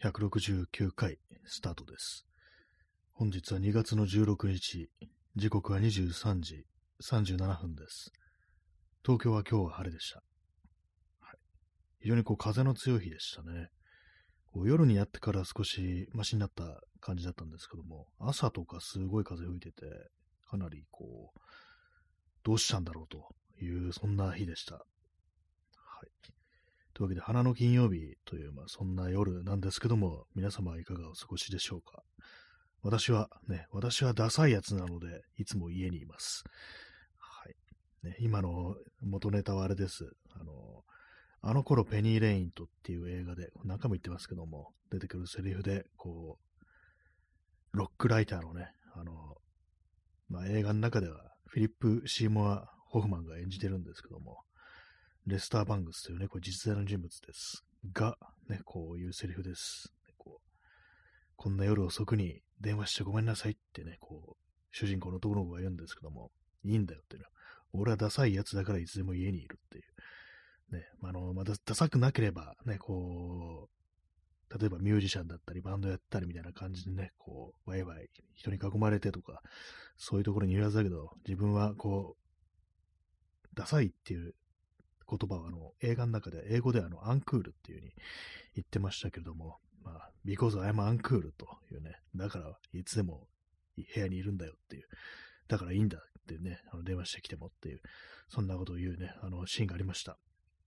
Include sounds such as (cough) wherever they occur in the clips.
169回スタートです。本日は2月の16日、時刻は23時37分です。東京は今日は晴れでした。はい、非常にこう風の強い日でしたね。こう夜にやってから少しマシになった感じだったんですけども、朝とかすごい風吹いてて、かなりこう、どうしたんだろうという、そんな日でした。はい。というわけで、花の金曜日という、まあ、そんな夜なんですけども、皆様はいかがお過ごしでしょうか。私はね、私はダサいやつなので、いつも家にいます。はい。ね、今の元ネタはあれです。あの、あの頃ペニー・レイントっていう映画で、何回も言ってますけども、出てくるセリフで、こう、ロックライターのね、あの、まあ、映画の中では、フィリップ・シーモア・ホフマンが演じてるんですけども、レスター・バングスというね、これ実在の人物です。が、ね、こういうセリフです。こうこんな夜遅くに電話してごめんなさいってね、こう、主人公の男の子が言うんですけども、いいんだよっていうのは、俺はダサいやつだからいつでも家にいるっていう。ね、あの、まあ、ダサくなければ、ね、こう、例えばミュージシャンだったり、バンドやったりみたいな感じでね、こう、ワイワイ、人に囲まれてとか、そういうところに言わずだけど、自分はこう、ダサいっていう言葉はあの映画の中で、英語ではあのアンクールっていう風に言ってましたけれども、まあ、because I'm uncool というね、だからいつでも部屋にいるんだよっていう、だからいいんだってね、あの電話してきてもっていう、そんなことを言うね、あのシーンがありました。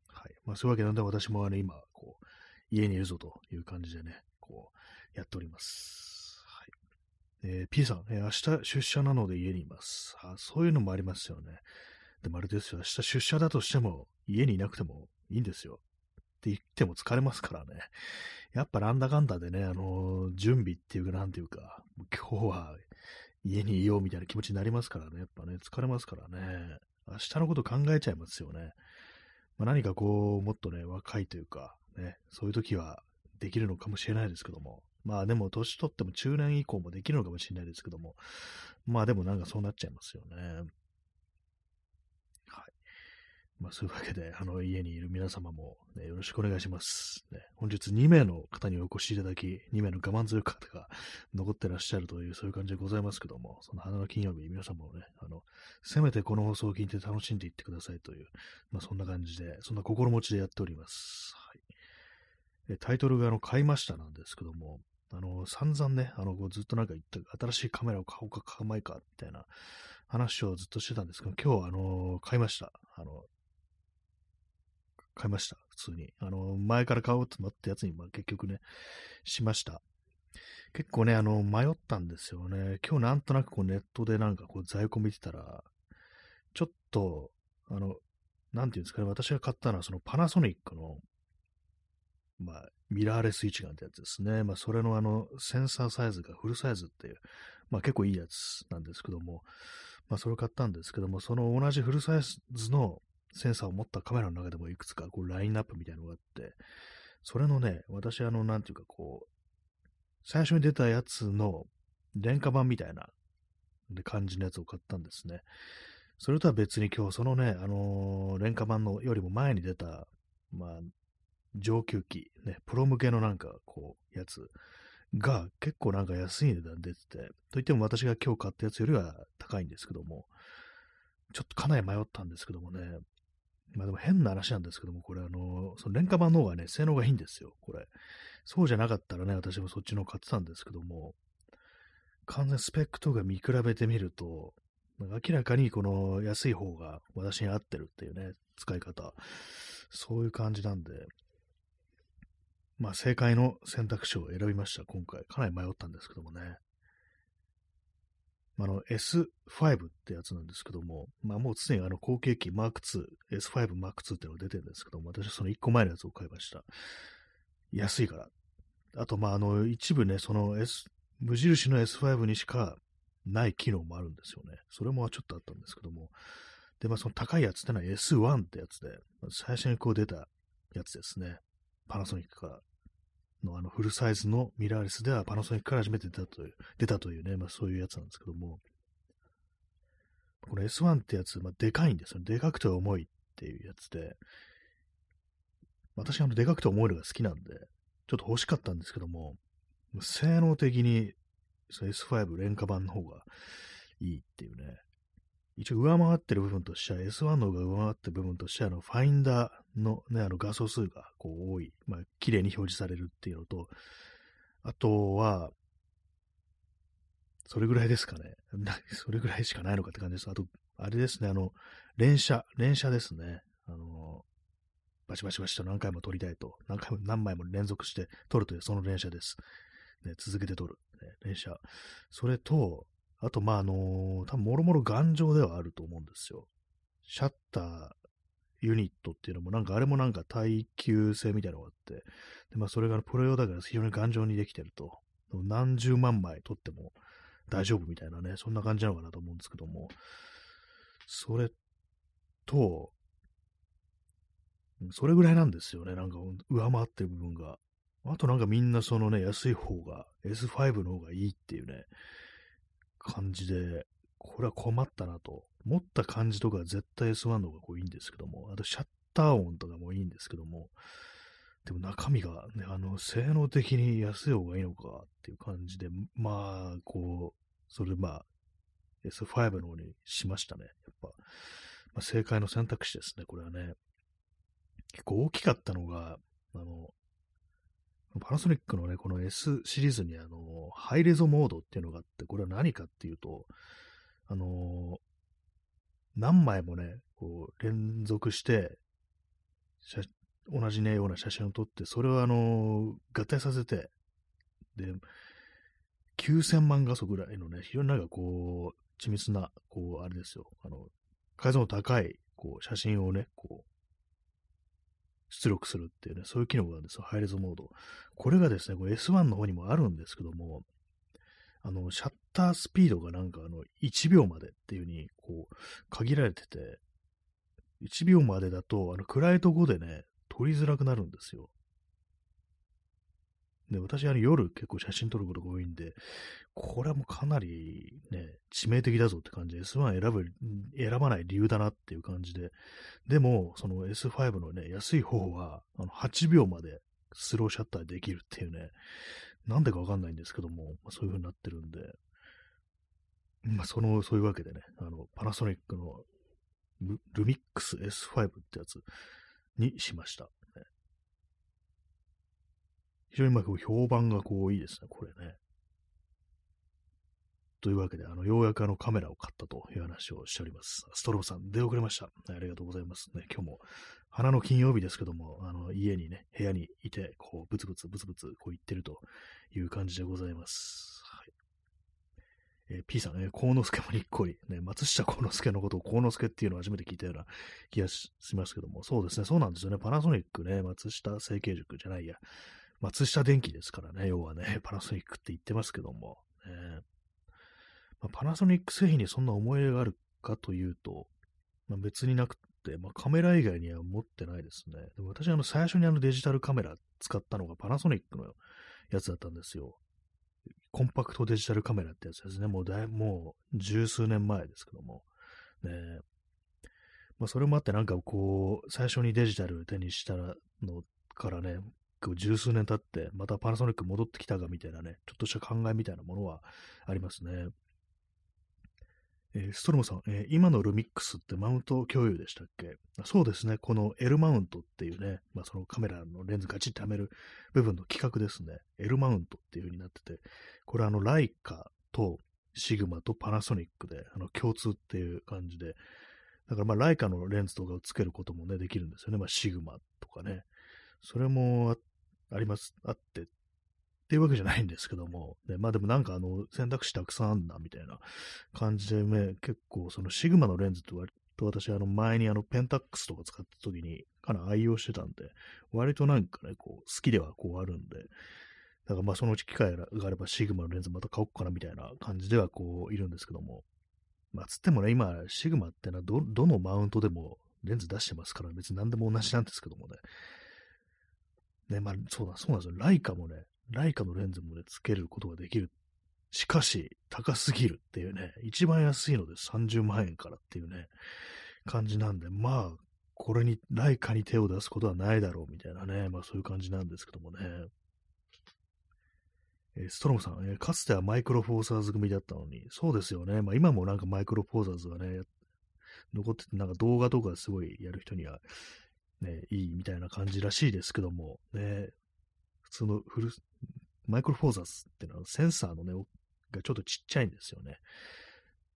はい。まあそういうわけなんで私もあの今、こう、家にいるぞという感じでね、こう、やっております。はい。えー P さん、えー明日出社なので家にいます。あそういうのもありますよね。でもあれですよ、明日出社だとしても、家にいなくてもいいんですよ。って言っても疲れますからね。やっぱなんだかんだでね、あの準備っていうか、なんていうか、今日は家にいようみたいな気持ちになりますからね。やっぱね、疲れますからね。明日のこと考えちゃいますよね。まあ、何かこう、もっとね、若いというか、ね、そういう時はできるのかもしれないですけども。まあでも、年取っても中年以降もできるのかもしれないですけども。まあでもなんかそうなっちゃいますよね。まあそういうわけで、あの、家にいる皆様も、ね、よろしくお願いします。ね、本日2名の方にお越しいただき、2名の我慢強い方が (laughs) 残ってらっしゃるという、そういう感じでございますけども、その花の金曜日、皆様もね、あの、せめてこの放送を聞いて楽しんでいってくださいという、まあそんな感じで、そんな心持ちでやっております。はい。タイトルが、あの、買いましたなんですけども、あの、散々ね、あの、ずっとなんか言って、新しいカメラを買おうか買わないか、みたいな話をずっとしてたんですけど、今日、あの、買いました。あの、買いました。普通に。あの、前から買おうと思ったやつに、まあ、結局ね、しました。結構ね、あの、迷ったんですよね。今日なんとなくこうネットでなんかこう在庫見てたら、ちょっと、あの、なんていうんですかね、私が買ったのはそのパナソニックの、まあ、ミラーレス一眼ってやつですね。まあ、それのあの、センサーサイズがフルサイズっていう、まあ結構いいやつなんですけども、まあそれを買ったんですけども、その同じフルサイズのセンサーを持ったカメラの中でもいくつかこうラインナップみたいなのがあって、それのね、私あの、なんていうかこう、最初に出たやつの廉価版みたいな感じのやつを買ったんですね。それとは別に今日そのね、あのー廉価版のよりも前に出た、まあ、上級機、ね、プロ向けのなんかこう、やつが結構なんか安い値段出てて、といっても私が今日買ったやつよりは高いんですけども、ちょっとかなり迷ったんですけどもね、まあでも変な話なんですけども、これあの、その廉価版の方がね、性能がいいんですよ、これ。そうじゃなかったらね、私もそっちの買ってたんですけども、完全スペックとか見比べてみると、明らかにこの安い方が私に合ってるっていうね、使い方。そういう感じなんで、まあ正解の選択肢を選びました、今回。かなり迷ったんですけどもね。あの S5 ってやつなんですけども、まあもう常にあの後継機 Mark II、S5 Mark II ってのが出てるんですけども、私はその1個前のやつを買いました。安いから。あと、まああの一部ね、その S、無印の S5 にしかない機能もあるんですよね。それもちょっとあったんですけども。で、まあその高いやつってのは S1 ってやつで、最初にこう出たやつですね。パナソニックからのあのフルサイズのミラーレスではパナソニックから初めて出たという、出たというね、まあそういうやつなんですけども、この S1 ってやつ、まあでかいんですよ。でかくて重いっていうやつで、私あのでかくて重いのが好きなんで、ちょっと欲しかったんですけども、性能的に S5 廉価版の方がいいっていうね。一応上回ってる部分としては S1 の方が上回ってる部分としては、あの、ファインダーのね、あの画素数がこう多い。まあ、綺麗に表示されるっていうのと、あとは、それぐらいですかね。(laughs) それぐらいしかないのかって感じです。あと、あれですね、あの、連写、連写ですね。あの、バチバチバチと何回も撮りたいと、何回も何枚も連続して撮るというその連写です。ね、続けて撮る、ね、連写。それと、あと、まあ、あのー、多分もろもろ頑丈ではあると思うんですよ。シャッター、ユニットっていうのも、なんかあれもなんか耐久性みたいなのがあって、で、まあ、それがプロ用だから非常に頑丈にできてると。何十万枚撮っても大丈夫みたいなね、そんな感じなのかなと思うんですけども、それと、それぐらいなんですよね。なんか上回ってる部分が。あとなんかみんなそのね、安い方が、S5 の方がいいっていうね、感じで、これは困ったなと。持った感じとか絶対 S1 の方がこういいんですけども、あとシャッター音とかもいいんですけども、でも中身がね、あの、性能的に安い方がいいのかっていう感じで、まあ、こう、それでまあ、S5 の方にしましたね。やっぱ、まあ、正解の選択肢ですね、これはね。結構大きかったのが、あの、パナソニックのね、この S シリーズにあの、ハイレゾモードっていうのがあって、これは何かっていうと、あの、何枚もね、こう、連続して、同じね、ような写真を撮って、それをあの、合体させて、で、9000万画素ぐらいのね、非常になんかこう、緻密な、こう、あれですよ、あの、解像度高い、こう、写真をね、こう、出力するっていうね、そういう機能があるんですよ、ハイレゾモード。これがですね、S1 の方にもあるんですけども、あの、シャッタースピードがなんかあの、1秒までっていう風に、こう、限られてて、1秒までだと、あの、暗いとこでね、撮りづらくなるんですよ。で、私は夜結構写真撮ることが多いんで、これはもうかなりね、致命的だぞって感じで、S1 選ぶ、選ばない理由だなっていう感じで、でも、その S5 のね、安い方は、あの8秒までスローシャッターできるっていうね、なんでかわかんないんですけども、そういう風になってるんで、まあ、その、そういうわけでね、あの、パナソニックのルミックス S5 ってやつにしました。非常にまあ評判がこういいですね、これね。というわけで、あの、ようやくあのカメラを買ったという話をしております。ストロボさん、出遅れました。ありがとうございますね。今日も、花の金曜日ですけども、あの、家にね、部屋にいて、こう、ブツブツブツブツ、こう言ってるという感じでございます。えー、P さん、えー、幸之助もにっこり、ね、松下幸之助のことを幸之助っていうのを初めて聞いたような気がしますけども、そうですね、そうなんですよね。パナソニックね、松下成形塾じゃないや、松下電器ですからね、要はね、パナソニックって言ってますけども、ね。まあ、パナソニック製品にそんな思い入れがあるかというと、まあ、別になくて、まあ、カメラ以外には持ってないですね。でも私、あの、最初にあのデジタルカメラ使ったのがパナソニックのやつだったんですよ。コンパクトデジタルカメラってやつですね。もうだい、もう十数年前ですけども。ねまあ、それもあってなんかこう、最初にデジタル手にしたのからね、十数年経って、またパナソニック戻ってきたかみたいなね、ちょっとした考えみたいなものはありますね。えー、ストロムさん、えー、今のルミックスってマウント共有でしたっけ？そうですね。この L マウントっていうね、まあ、そのカメラのレンズガチッとはめる部分の規格ですね。L マウントっていう風になってて、これあのライカとシグマとパナソニックであの共通っていう感じで、だからまあライカのレンズとかをつけることもね、できるんですよね。まあシグマとかね。それもああります、あって、っていうわけじゃないんですけども、ね、まあでもなんかあの選択肢たくさんあんなみたいな感じでね、結構そのシグマのレンズと割と私あの前にあのペンタックスとか使った時にかなり愛用してたんで、割となんかね、こう好きではこうあるんで、だからまあそのうち機会があればシグマのレンズまた買おうかなみたいな感じではこういるんですけども、まあつってもね、今シグマってのはど、どのマウントでもレンズ出してますから別に何でも同じなんですけどもね、ね、まあ、そうだ、そうなんですよ。ライカもね、ライカのレンズもね、つけることができる。しかし、高すぎるっていうね、一番安いので30万円からっていうね、感じなんで、まあ、これに、ライカに手を出すことはないだろうみたいなね、まあそういう感じなんですけどもね。え、ストロムさん、え、かつてはマイクロフォーサーズ組だったのに、そうですよね。まあ今もなんかマイクロフォーサーズがね、残ってて、なんか動画とかすごいやる人には、ね、いいみたいな感じらしいですけども、ね、通のフル、マイクロフォーサーズっていうのはセンサーのね、がちょっとちっちゃいんですよね。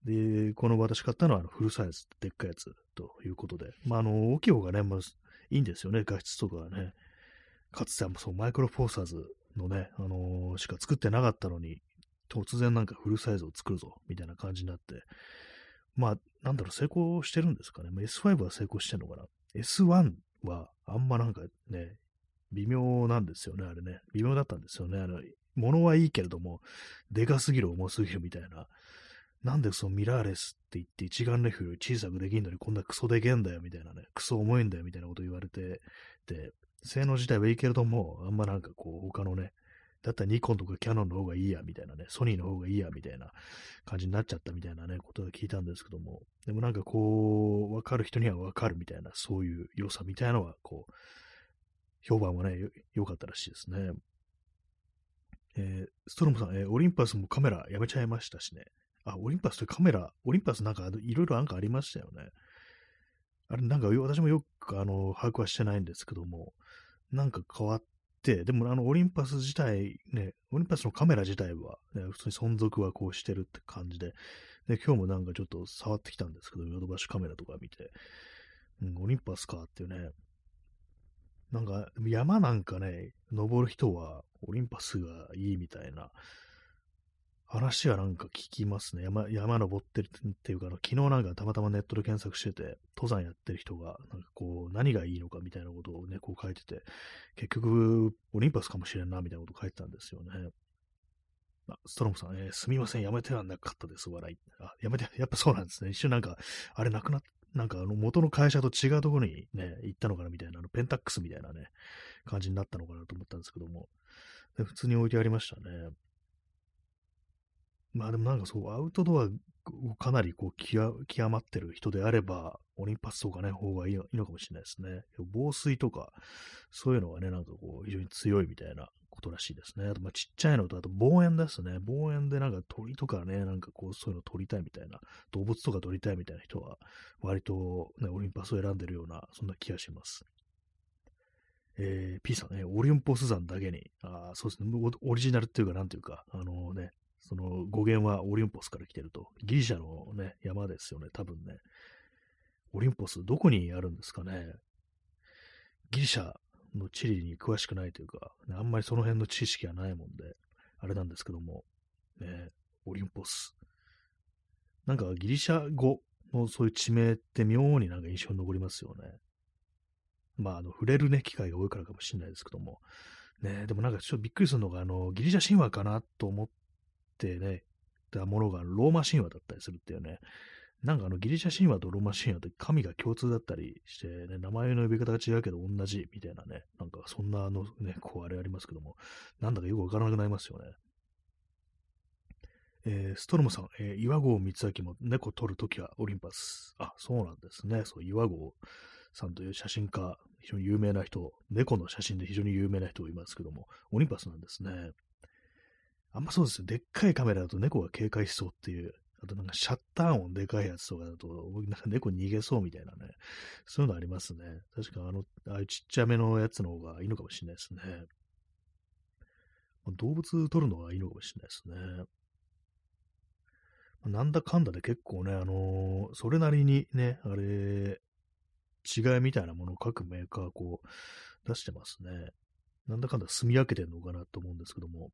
で、この私買ったのはあのフルサイズ、でっかいやつということで、まあ、あの、大きい方がね、まあ、いいんですよね、画質とかはね。かつてはそうマイクロフォーサーズのね、あのー、しか作ってなかったのに、突然なんかフルサイズを作るぞ、みたいな感じになって、まあ、なんだろう、成功してるんですかね。まあ、S5 は成功してるのかな。S1 はあんまなんかね、微妙なんですよね、あれね。微妙だったんですよね。あの、物はいいけれども、でかすぎる、重すぎるみたいな。なんでそのミラーレスって言って一眼レフより小さくできんのにこんなクソでけんだよみたいなね、クソ重いんだよみたいなこと言われて、で、性能自体はいいけれども、あんまなんかこう他のね、だったらニコンとかキャノンの方がいいやみたいなね、ソニーの方がいいやみたいな感じになっちゃったみたいなね、ことを聞いたんですけども、でもなんかこう、わかる人にはわかるみたいな、そういう良さみたいなのは、こう、評判はね、良かったらしいですね。えー、ストロムさん、えー、オリンパスもカメラやめちゃいましたしね。あ、オリンパスってカメラ、オリンパスなんかいろいろなんかありましたよね。あれなんか私もよくあの把握はしてないんですけども、なんか変わって、でもあのオリンパス自体ね、オリンパスのカメラ自体は、ね、普通に存続はこうしてるって感じで、で今日もなんかちょっと触ってきたんですけど、ヨドバシカメラとか見て、うん、オリンパスかっていうね、なんか山なんかね、登る人はオリンパスがいいみたいな、話はなんか聞きますね。山、山登ってるっていうか、昨日なんかたまたまネットで検索してて、登山やってる人が、なんかこう、何がいいのかみたいなことをね、こう書いてて、結局、オリンパスかもしれんな、みたいなこと書いてたんですよね。あ、ストロムさん、えー、すみません、やめてはなかったです、笑い。あ、やめて、やっぱそうなんですね。一瞬なんか、あれなくなっなんかあの元の会社と違うところにね、行ったのかなみたいな、あのペンタックスみたいなね、感じになったのかなと思ったんですけども、普通に置いてありましたね。まあでもなんかそう、アウトドアをかなりこう極まってる人であれば、オリンパスとかね、方がいいのかもしれないですね。防水とか、そういうのがね、なんかこう、非常に強いみたいなことらしいですね。あと、まあちっちゃいのと、あと望遠ですね。望遠でなんか鳥とかね、なんかこう、そういうの撮りたいみたいな、動物とか撮りたいみたいな人は、割とね、オリンパスを選んでるような、そんな気がします。えー、P さんね、オリンポス山だけに、あそうですね、オリジナルっていうか、なんていうか、あのね、その語源はオリンポスから来てると。ギリシャのね、山ですよね、多分ね。オリンポス、どこにあるんですかね。ギリシャの地理に詳しくないというか、あんまりその辺の知識がないもんで、あれなんですけども、ね、オリンポス。なんかギリシャ語のそういう地名って妙になんか印象に残りますよね。まあ、あの、触れるね、機会が多いからかもしれないですけども。ね、でもなんかちょっとびっくりするのが、あの、ギリシャ神話かなと思ってね、たものがローマ神話だったりするっていうね、なんかあのギリシャ神話とローマ神話って神が共通だったりしてね、名前の呼び方が違うけど同じみたいなね、なんかそんなあのね、こうあれありますけども、なんだかよくわからなくなりますよね。えー、ストロムさん、えー、岩合光明も猫撮るときはオリンパス。あ、そうなんですね。そう、岩合さんという写真家、非常に有名な人、猫の写真で非常に有名な人いますけども、オリンパスなんですね。あんまそうですよ。でっかいカメラだと猫が警戒しそうっていう。あとなんかシャッター音でかいやつとかだと、なんか猫逃げそうみたいなね。そういうのありますね。確かあの、ああいうちっちゃめのやつの方がいいのかもしれないですね。動物撮るのがいいのかもしれないですね。なんだかんだで結構ね、あのー、それなりにね、あれ、違いみたいなものを各メーカーこう出してますね。なんだかんだ住み分けてんのかなと思うんですけども、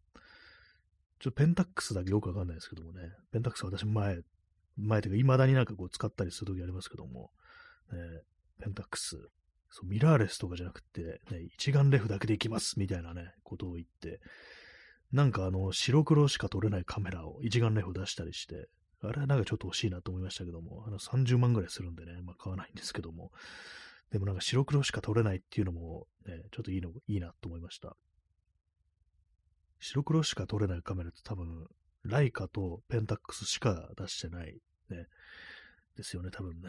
ちょっとペンタックスだけよくわかんないですけどもね、ペンタックスは私前、前というか未だになんかこう使ったりするときありますけども、ね、ペンタックス、そうミラーレスとかじゃなくて、ね、一眼レフだけでいきますみたいなね、ことを言って、なんかあの、白黒しか撮れないカメラを一眼レフを出したりして、あれはなんかちょっと欲しいなと思いましたけども、あの30万ぐらいするんでね、まあ買わないんですけども、でもなんか白黒しか撮れないっていうのも、ね、ちょっといいの、いいなと思いました。白黒しか撮れないカメラって多分、ライカとペンタックスしか出してない、ね、ですよね、多分ね。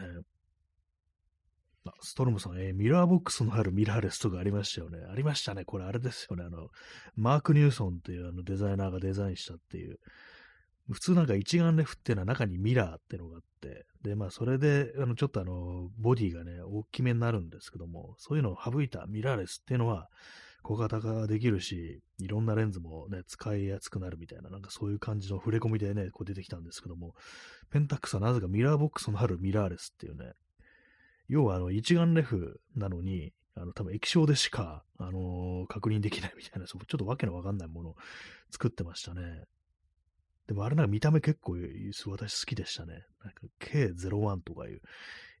あストロムさん、えー、ミラーボックスのあるミラーレスとかありましたよね。ありましたね。これあれですよね。あの、マーク・ニューソンっていうあのデザイナーがデザインしたっていう。普通なんか一眼レフっていうのは中にミラーっていうのがあって、で、まあそれで、あの、ちょっとあの、ボディがね、大きめになるんですけども、そういうのを省いたミラーレスっていうのは、小型化できるし、いろんなレンズもね、使いやすくなるみたいな、なんかそういう感じの触れ込みでね、こう出てきたんですけども、ペンタックスはなぜかミラーボックスのあるミラーレスっていうね、要はあの一眼レフなのに、あの多分液晶でしか、あのー、確認できないみたいな、ちょっとわけのわかんないものを作ってましたね。でもあれなんか見た目結構私好きでしたね。なんか K01 とかいう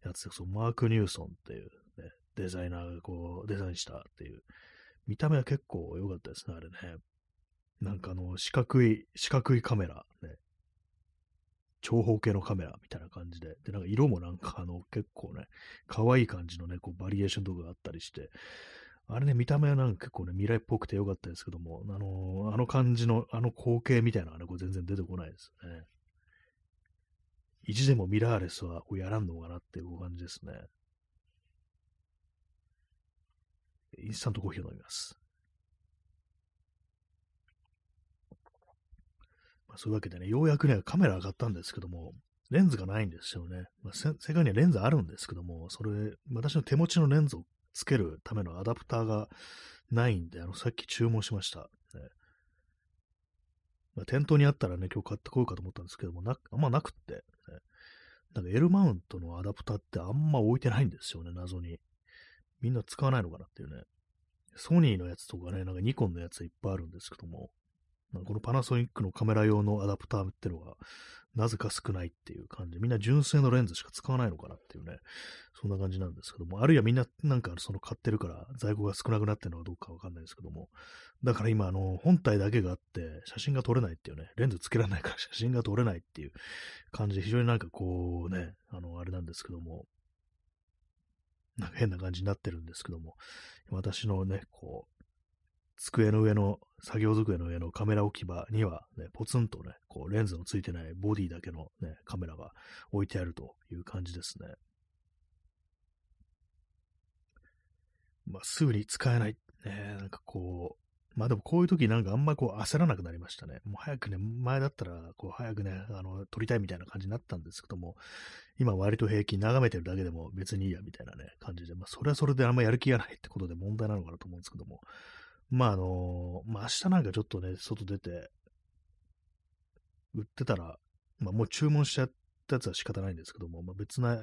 やつで、そマーク・ニューソンっていう、ね、デザイナーがこうデザインしたっていう。見た目は結構良かったですね、あれね。なんかあの、四角い、四角いカメラ、ね。長方形のカメラみたいな感じで、で、なんか色もなんかあの結構ね、可愛い感じのね、こうバリエーションとかがあったりして、あれね、見た目はなんか結構ね、未来っぽくてよかったですけども、あのー、あの感じの、あの光景みたいなのがね、こう全然出てこないですね。意地でもミラーレスはやらんのかなっていう感じですね。インスタントコーヒーを飲みます。まあ、そういうわけでね、ようやくね、カメラ上がったんですけども、レンズがないんですよね。まあ、世界にはレンズあるんですけども、それ、私の手持ちのレンズをつけるためのアダプターがないんで、あの、さっき注文しました。ねまあ、店頭にあったらね、今日買ってこようかと思ったんですけども、なあんまなくって、ね、なんか L マウントのアダプターってあんま置いてないんですよね、謎に。みんな使わないのかなっていうね。ソニーのやつとかね、なんかニコンのやついっぱいあるんですけども、このパナソニックのカメラ用のアダプターっていうのが、なぜか少ないっていう感じ。みんな純正のレンズしか使わないのかなっていうね、そんな感じなんですけども、あるいはみんななんかその買ってるから在庫が少なくなってるのかどうかわかんないですけども、だから今あの本体だけがあって写真が撮れないっていうね、レンズつけられないから写真が撮れないっていう感じで非常になんかこうね、あのあれなんですけども、なんか変な感じになってるんですけども、私のね、こう、机の上の、作業机の上のカメラ置き場には、ね、ポツンとね、こう、レンズのついてないボディだけのね、カメラが置いてあるという感じですね。まあ、すぐに使えない。ね、なんかこう、まあでもこういう時なんかあんまこう焦らなくなりましたね。もう早くね、前だったらこう早くね、あの、撮りたいみたいな感じになったんですけども、今割と平均眺めてるだけでも別にいいやみたいなね、感じで、まあそれはそれであんまやる気がないってことで問題なのかなと思うんですけども、まああのまあ明日なんかちょっとね、外出て、売ってたら、まあもう注文しちゃったやつは仕方ないんですけども、まあ別な、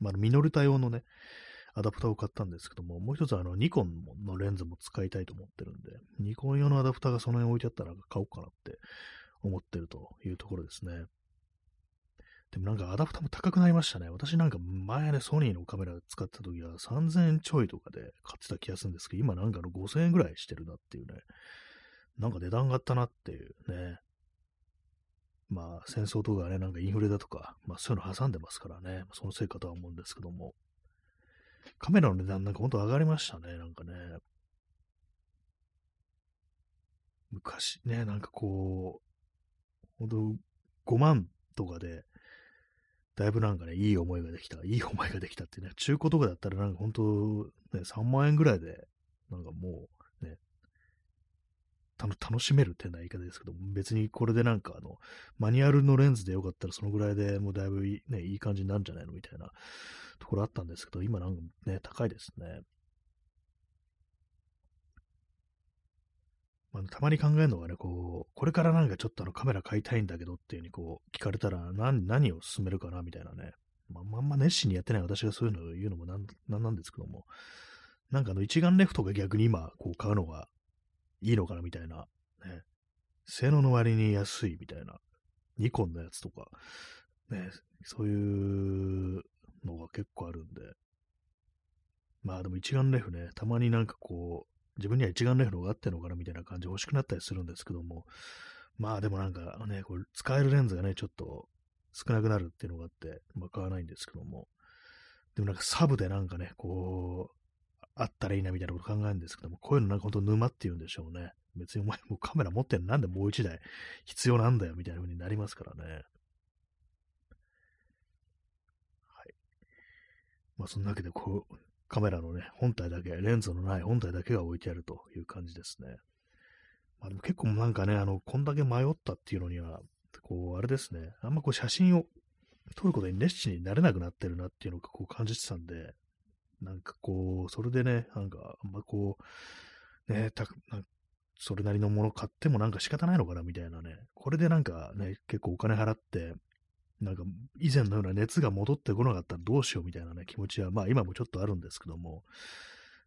まあミノルタ用のね、アダプターを買ったんですけども、もう一つあのニコンのレンズも使いたいと思ってるんで、ニコン用のアダプターがその辺置いてあったら買おうかなって思ってるというところですね。でもなんかアダプターも高くなりましたね。私なんか前ね、ソニーのカメラ使ってた時は3000円ちょいとかで買ってた気がするんですけど、今なんかの5000円ぐらいしてるなっていうね。なんか値段があったなっていうね。まあ戦争とかね、なんかインフレだとか、まあそういうの挟んでますからね。そのせいかとは思うんですけども。カメラの値段なんかほんと上がりましたね。なんかね。昔ね、なんかこう、本当5万とかでだいぶなんかね、いい思いができた、いい思いができたってね、中古とかだったらなんか本当、ね、3万円ぐらいで、なんかもう、ね、楽しめるってな言い方ですけど、別にこれでなんかあの、マニュアルのレンズでよかったらそのぐらいでもうだいぶいい,、ね、いい感じになるんじゃないのみたいなところあったんですけど、今なんかね、高いですね。まあ、たまに考えるのがね、こう、これからなんかちょっとあのカメラ買いたいんだけどっていうふうにこう聞かれたら何、何を勧めるかなみたいなね。まあ、あんま熱心にやってない私がそういうのを言うのもなんなんなんですけども、なんかあの一眼レフとか逆に今こう買うのがいいのかなみたいな、ね。性能の割に安いみたいな、ニコンのやつとか、ね、そういうのが結構あるんで、まあでも一眼レフね、たまになんかこう、自分には一眼レフの方があってるのかなみたいな感じ。欲しくなったりするんですけども、まあでもなんかね、これ使えるレンズがね、ちょっと少なくなるっていうのがあって、まあ買わないんですけども、でもなんかサブでなんかね、こう、あったらいいなみたいなこと考えるんですけども、こういうのなんか本当沼って言うんでしょうね。別にお前もうカメラ持ってんなんでもう一台必要なんだよみたいな風になりますからね。はい。まあ、そんなわけで、こう、カメラのね、本体だけ、レンズのない本体だけが置いてあるという感じですね。まあ、でも結構なんかね、あの、こんだけ迷ったっていうのには、こう、あれですね、あんまこう写真を撮ることに熱心になれなくなってるなっていうのをこう感じてたんで、なんかこう、それでね、なんか、あんまこう、ね、たそれなりのもの買ってもなんか仕方ないのかなみたいなね、これでなんかね、結構お金払って、なんか以前のような熱が戻ってこなかったらどうしようみたいなね、気持ちは、まあ今もちょっとあるんですけども、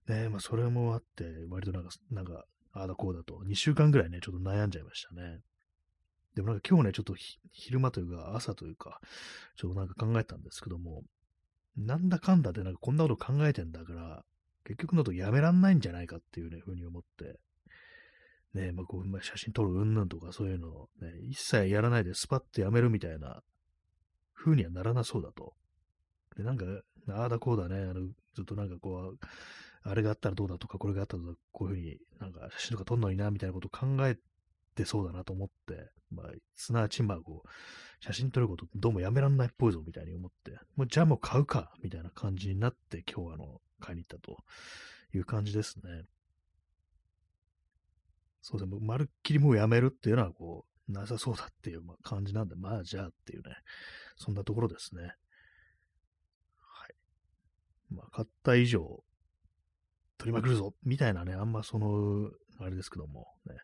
ね、まあそれもあって、割となんか、なんか、ああだこうだと、2週間ぐらいね、ちょっと悩んじゃいましたね。でもなんか今日ね、ちょっと昼間というか朝というか、ちょっとなんか考えたんですけども、なんだかんだでなんかこんなこと考えてんだから、結局のとやめらんないんじゃないかっていうね、ふうに思って、ね、まあこう、まあ、写真撮るうんぬんとかそういうのをね、一切やらないでスパッとやめるみたいな風にはならなそうだと。で、なんか、ああだこうだね、あの、ずっとなんかこう、あれがあったらどうだとか、これがあったらこういうふうになんか写真とか撮んのにな、みたいなことを考えてそうだなと思って、まあ、すなわちまこう、写真撮ることどうもやめらんないっぽいぞ、みたいに思って、もうじゃあもう買うか、みたいな感じになって、今日あの、買いに行ったという感じですね。そうですね、まるっきりもうやめるっていうのは、こう、なさそうだっていう感じなんで、まあじゃあっていうね、そんなところですね。はい。まあ、買った以上、取りまくるぞみたいなね、あんまその、あれですけども、ね、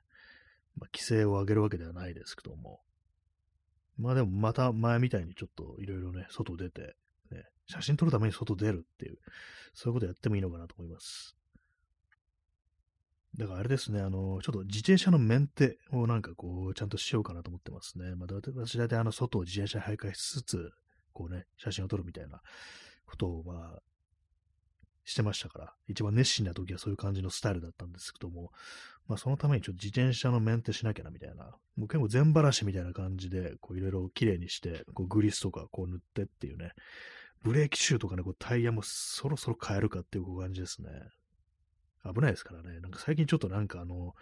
まあ、規制を上げるわけではないですけども、まあでもまた前みたいにちょっといろいろね、外出て、ね、写真撮るために外出るっていう、そういうことやってもいいのかなと思います。だからあれですね、あの、ちょっと自転車のメンテをなんかこう、ちゃんとしようかなと思ってますね。まあ、私大体あの、外を自転車徘徊しつつ、こうね、写真を撮るみたいなことを、まあ、してましたから、一番熱心な時はそういう感じのスタイルだったんですけども、まあそのためにちょっと自転車のメンテしなきゃなみたいな、もう結構全ばらしみたいな感じで、こういろいろ綺麗にして、こうグリスとかこう塗ってっていうね、ブレーキシューとかね、こうタイヤもそろそろ変えるかっていう感じですね。危ないですからね。なんか最近ちょっとなんかあの、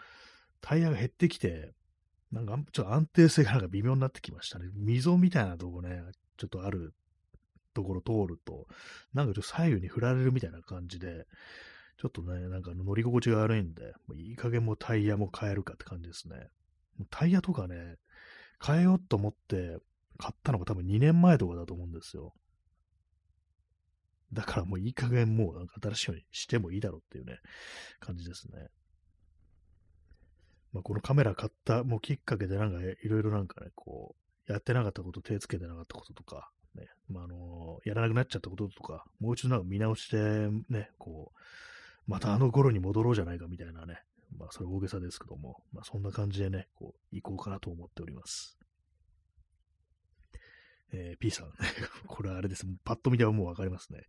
タイヤが減ってきて、なんかちょっと安定性がなんか微妙になってきましたね。溝みたいなとこね、ちょっとあるところ通ると、なんかちょっと左右に振られるみたいな感じで、ちょっとね、なんか乗り心地が悪いんで、いい加減もタイヤも変えるかって感じですね。タイヤとかね、変えようと思って買ったのが多分2年前とかだと思うんですよ。だからもういい加減もうなんか新しいようにしてもいいだろうっていうね、感じですね。まあ、このカメラ買ったもうきっかけでなんかいろいろなんかね、こう、やってなかったこと、手つけてなかったこととか、ね、まあ、あのやらなくなっちゃったこととか、もう一度なんか見直して、ね、こう、またあの頃に戻ろうじゃないかみたいなね、まあ、それ大げさですけども、まあ、そんな感じでね、こう、行こうかなと思っております。えー、P さん、ね (laughs) これあれです。パッと見てはもうわかりますね。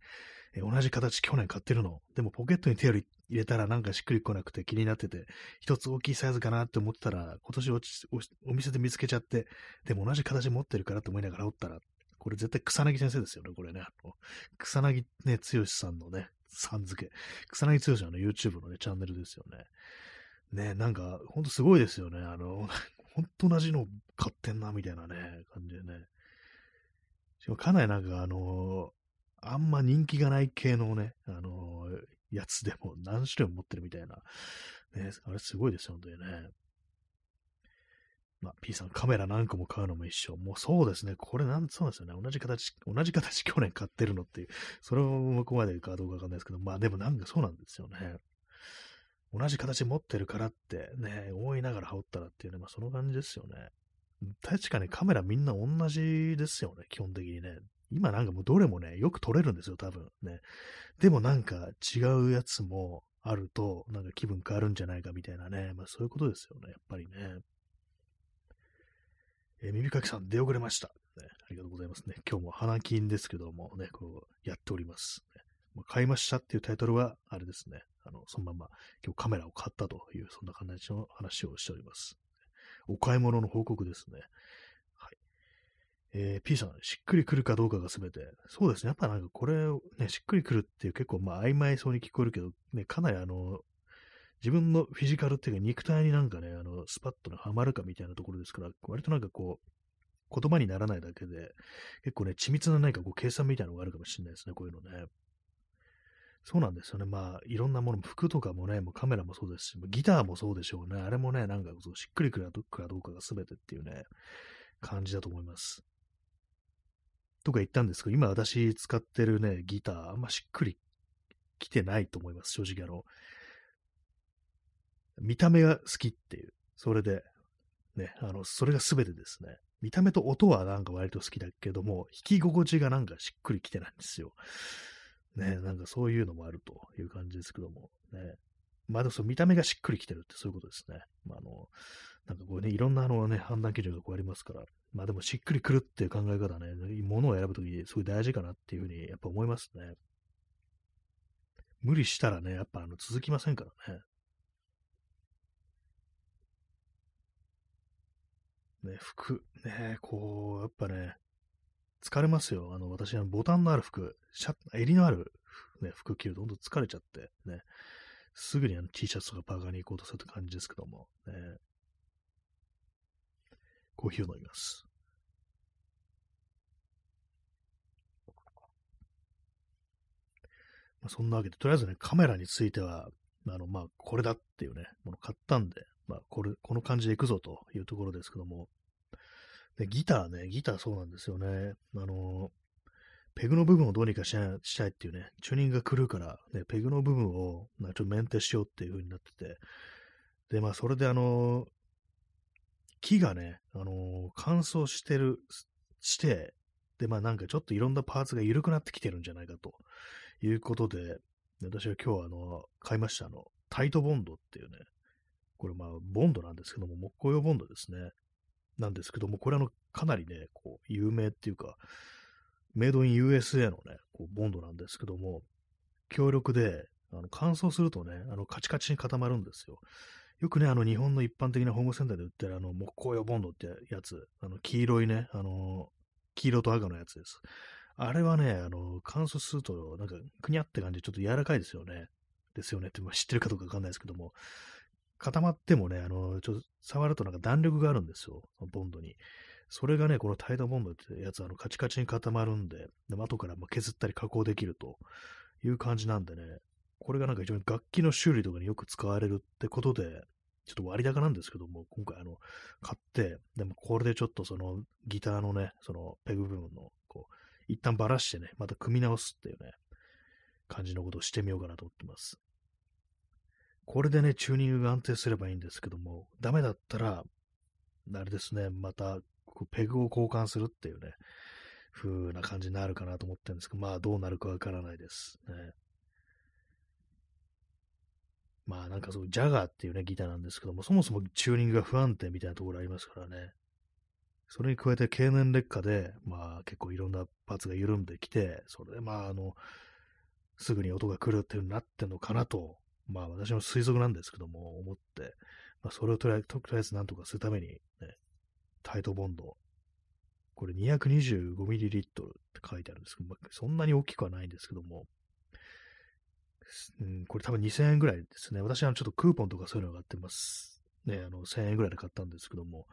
えー、同じ形去年買ってるの。でもポケットに手を入れたらなんかしっくりこなくて気になってて、一つ大きいサイズかなって思ってたら、今年お店で見つけちゃって、でも同じ形持ってるからと思いながらおったら、これ絶対草薙先生ですよね、これね。あの草薙ね、剛さんのね、さん付け。草薙剛さんの YouTube のね、チャンネルですよね。ね、なんか、ほんとすごいですよね。あの、(laughs) ほんと同じの買ってんな、みたいなね、感じでね。しかもかなりなんかあの、あんま人気がない系のね、あの、やつでも何種類も持ってるみたいな。ね、あれすごいですよ、本当にね。まあ、P さんカメラ何個も買うのも一緒。もうそうですね。これなん、そうですよね。同じ形、同じ形去年買ってるのっていう。それも向こうまでかどうかわかんないですけど、まあでもなんかそうなんですよね。同じ形持ってるからってね、思いながら羽織ったらっていうね、まあその感じですよね。確かにカメラみんな同じですよね、基本的にね。今なんかもうどれもね、よく撮れるんですよ、多分ね。でもなんか違うやつもあると、なんか気分変わるんじゃないかみたいなね。まあそういうことですよね、やっぱりね。えー、耳かきさん出遅れました、ね。ありがとうございますね。今日も花金ですけどもね、こうやっております。ねま、買いましたっていうタイトルは、あれですね。あの、そのまま今日カメラを買ったという、そんな感じの話をしております。お買い物の報告ですね。はい。えー、P さん、しっくりくるかどうかが全て。そうですね。やっぱなんかこれ、ね、しっくりくるっていう結構まあ曖昧そうに聞こえるけど、ね、かなりあの、自分のフィジカルっていうか肉体になんかね、あの、スパッとはまるかみたいなところですから、割となんかこう、言葉にならないだけで、結構ね、緻密な何かこう計算みたいなのがあるかもしれないですね、こういうのね。そうなんですよね。まあ、いろんなもの、服とかもね、もうカメラもそうですし、ギターもそうでしょうね。あれもね、なんかそうしっくりくるかどうかが全てっていうね、感じだと思います。とか言ったんですけど、今私使ってるね、ギター、あんましっくりきてないと思います。正直あの、見た目が好きっていう、それで、ね、あの、それが全てですね。見た目と音はなんか割と好きだけども、弾き心地がなんかしっくりきてないんですよ。ね、なんかそういうのもあるという感じですけども、ね。まあでもその見た目がしっくりきてるってそういうことですね。まああの、なんかこうね、いろんなあのね、判断基準がこうありますから、まあでもしっくりくるっていう考え方ね、ものを選ぶときにすごい大事かなっていうふうにやっぱ思いますね。無理したらね、やっぱあの続きませんからね。ね、服、ね、こう、やっぱね、疲れますよ。あの、私、はボタンのある服、シャ襟のある、ね、服着るとどんどん疲れちゃって、ね、すぐにあの T シャツとかパーカーに行こうとするって感じですけども、ね、コーヒーを飲みます。まあ、そんなわけで、とりあえずね、カメラについては、あの、まあ、これだっていうね、もの買ったんで、まあ、これ、この感じでいくぞというところですけども、でギターね、ギターそうなんですよね。あの、ペグの部分をどうにかしたいっていうね、チューニングが来るから、ね、ペグの部分を、ちょっとメンテしようっていう風になってて、で、まあ、それであの、木がね、あの、乾燥してる、して、で、まあなんかちょっといろんなパーツが緩くなってきてるんじゃないかと。いうことで、私は今日はあの、買いました、あの、タイトボンドっていうね、これまあ、ボンドなんですけども、木工用ボンドですね。なんですけども、これあの、かなりね、こう、有名っていうか、メイドイン USA のね、こうボンドなんですけども、強力で、あの乾燥するとね、あのカチカチに固まるんですよ。よくね、あの日本の一般的なホームセンターで売ってるあの木工用ボンドってやつ、あの黄色いね、あの黄色と赤のやつです。あれはね、あの乾燥すると、なんかくにゃって感じでちょっと柔らかいですよね。ですよねって知ってるかどうかわかんないですけども、固まってもね、あの、ちょっと触るとなんか弾力があるんですよ、ボンドに。それがね、このタイトボンドってやつ、あの、カチカチに固まるんで、で後から削ったり加工できるという感じなんでね、これがなんか非常に楽器の修理とかによく使われるってことで、ちょっと割高なんですけども、今回あの、買って、でもこれでちょっとそのギターのね、そのペグ部分の、こう、一旦ばらしてね、また組み直すっていうね、感じのことをしてみようかなと思ってます。これでね、チューニングが安定すればいいんですけども、ダメだったら、あれですね、また、ペグを交換するっていうね、風な感じになるかなと思ってるんですけど、まあどうなるかわからないですね。まあなんかそう、ジャガーっていうね、ギターなんですけども、そもそもチューニングが不安定みたいなところありますからね。それに加えて経年劣化で、まあ結構いろんなパーツが緩んできて、それでまああの、すぐに音が来るっていうになってんのかなとまあ私の推測なんですけども、思って、まあそれをとりあえずなんとかするために、ね、タイトボンド、これ 225ml って書いてあるんですけど、まあ、そんなに大きくはないんですけども、うん、これ多分2000円ぐらいですね。私はちょっとクーポンとかそういうのがあってます。ね、あの、1000円ぐらいで買ったんですけども、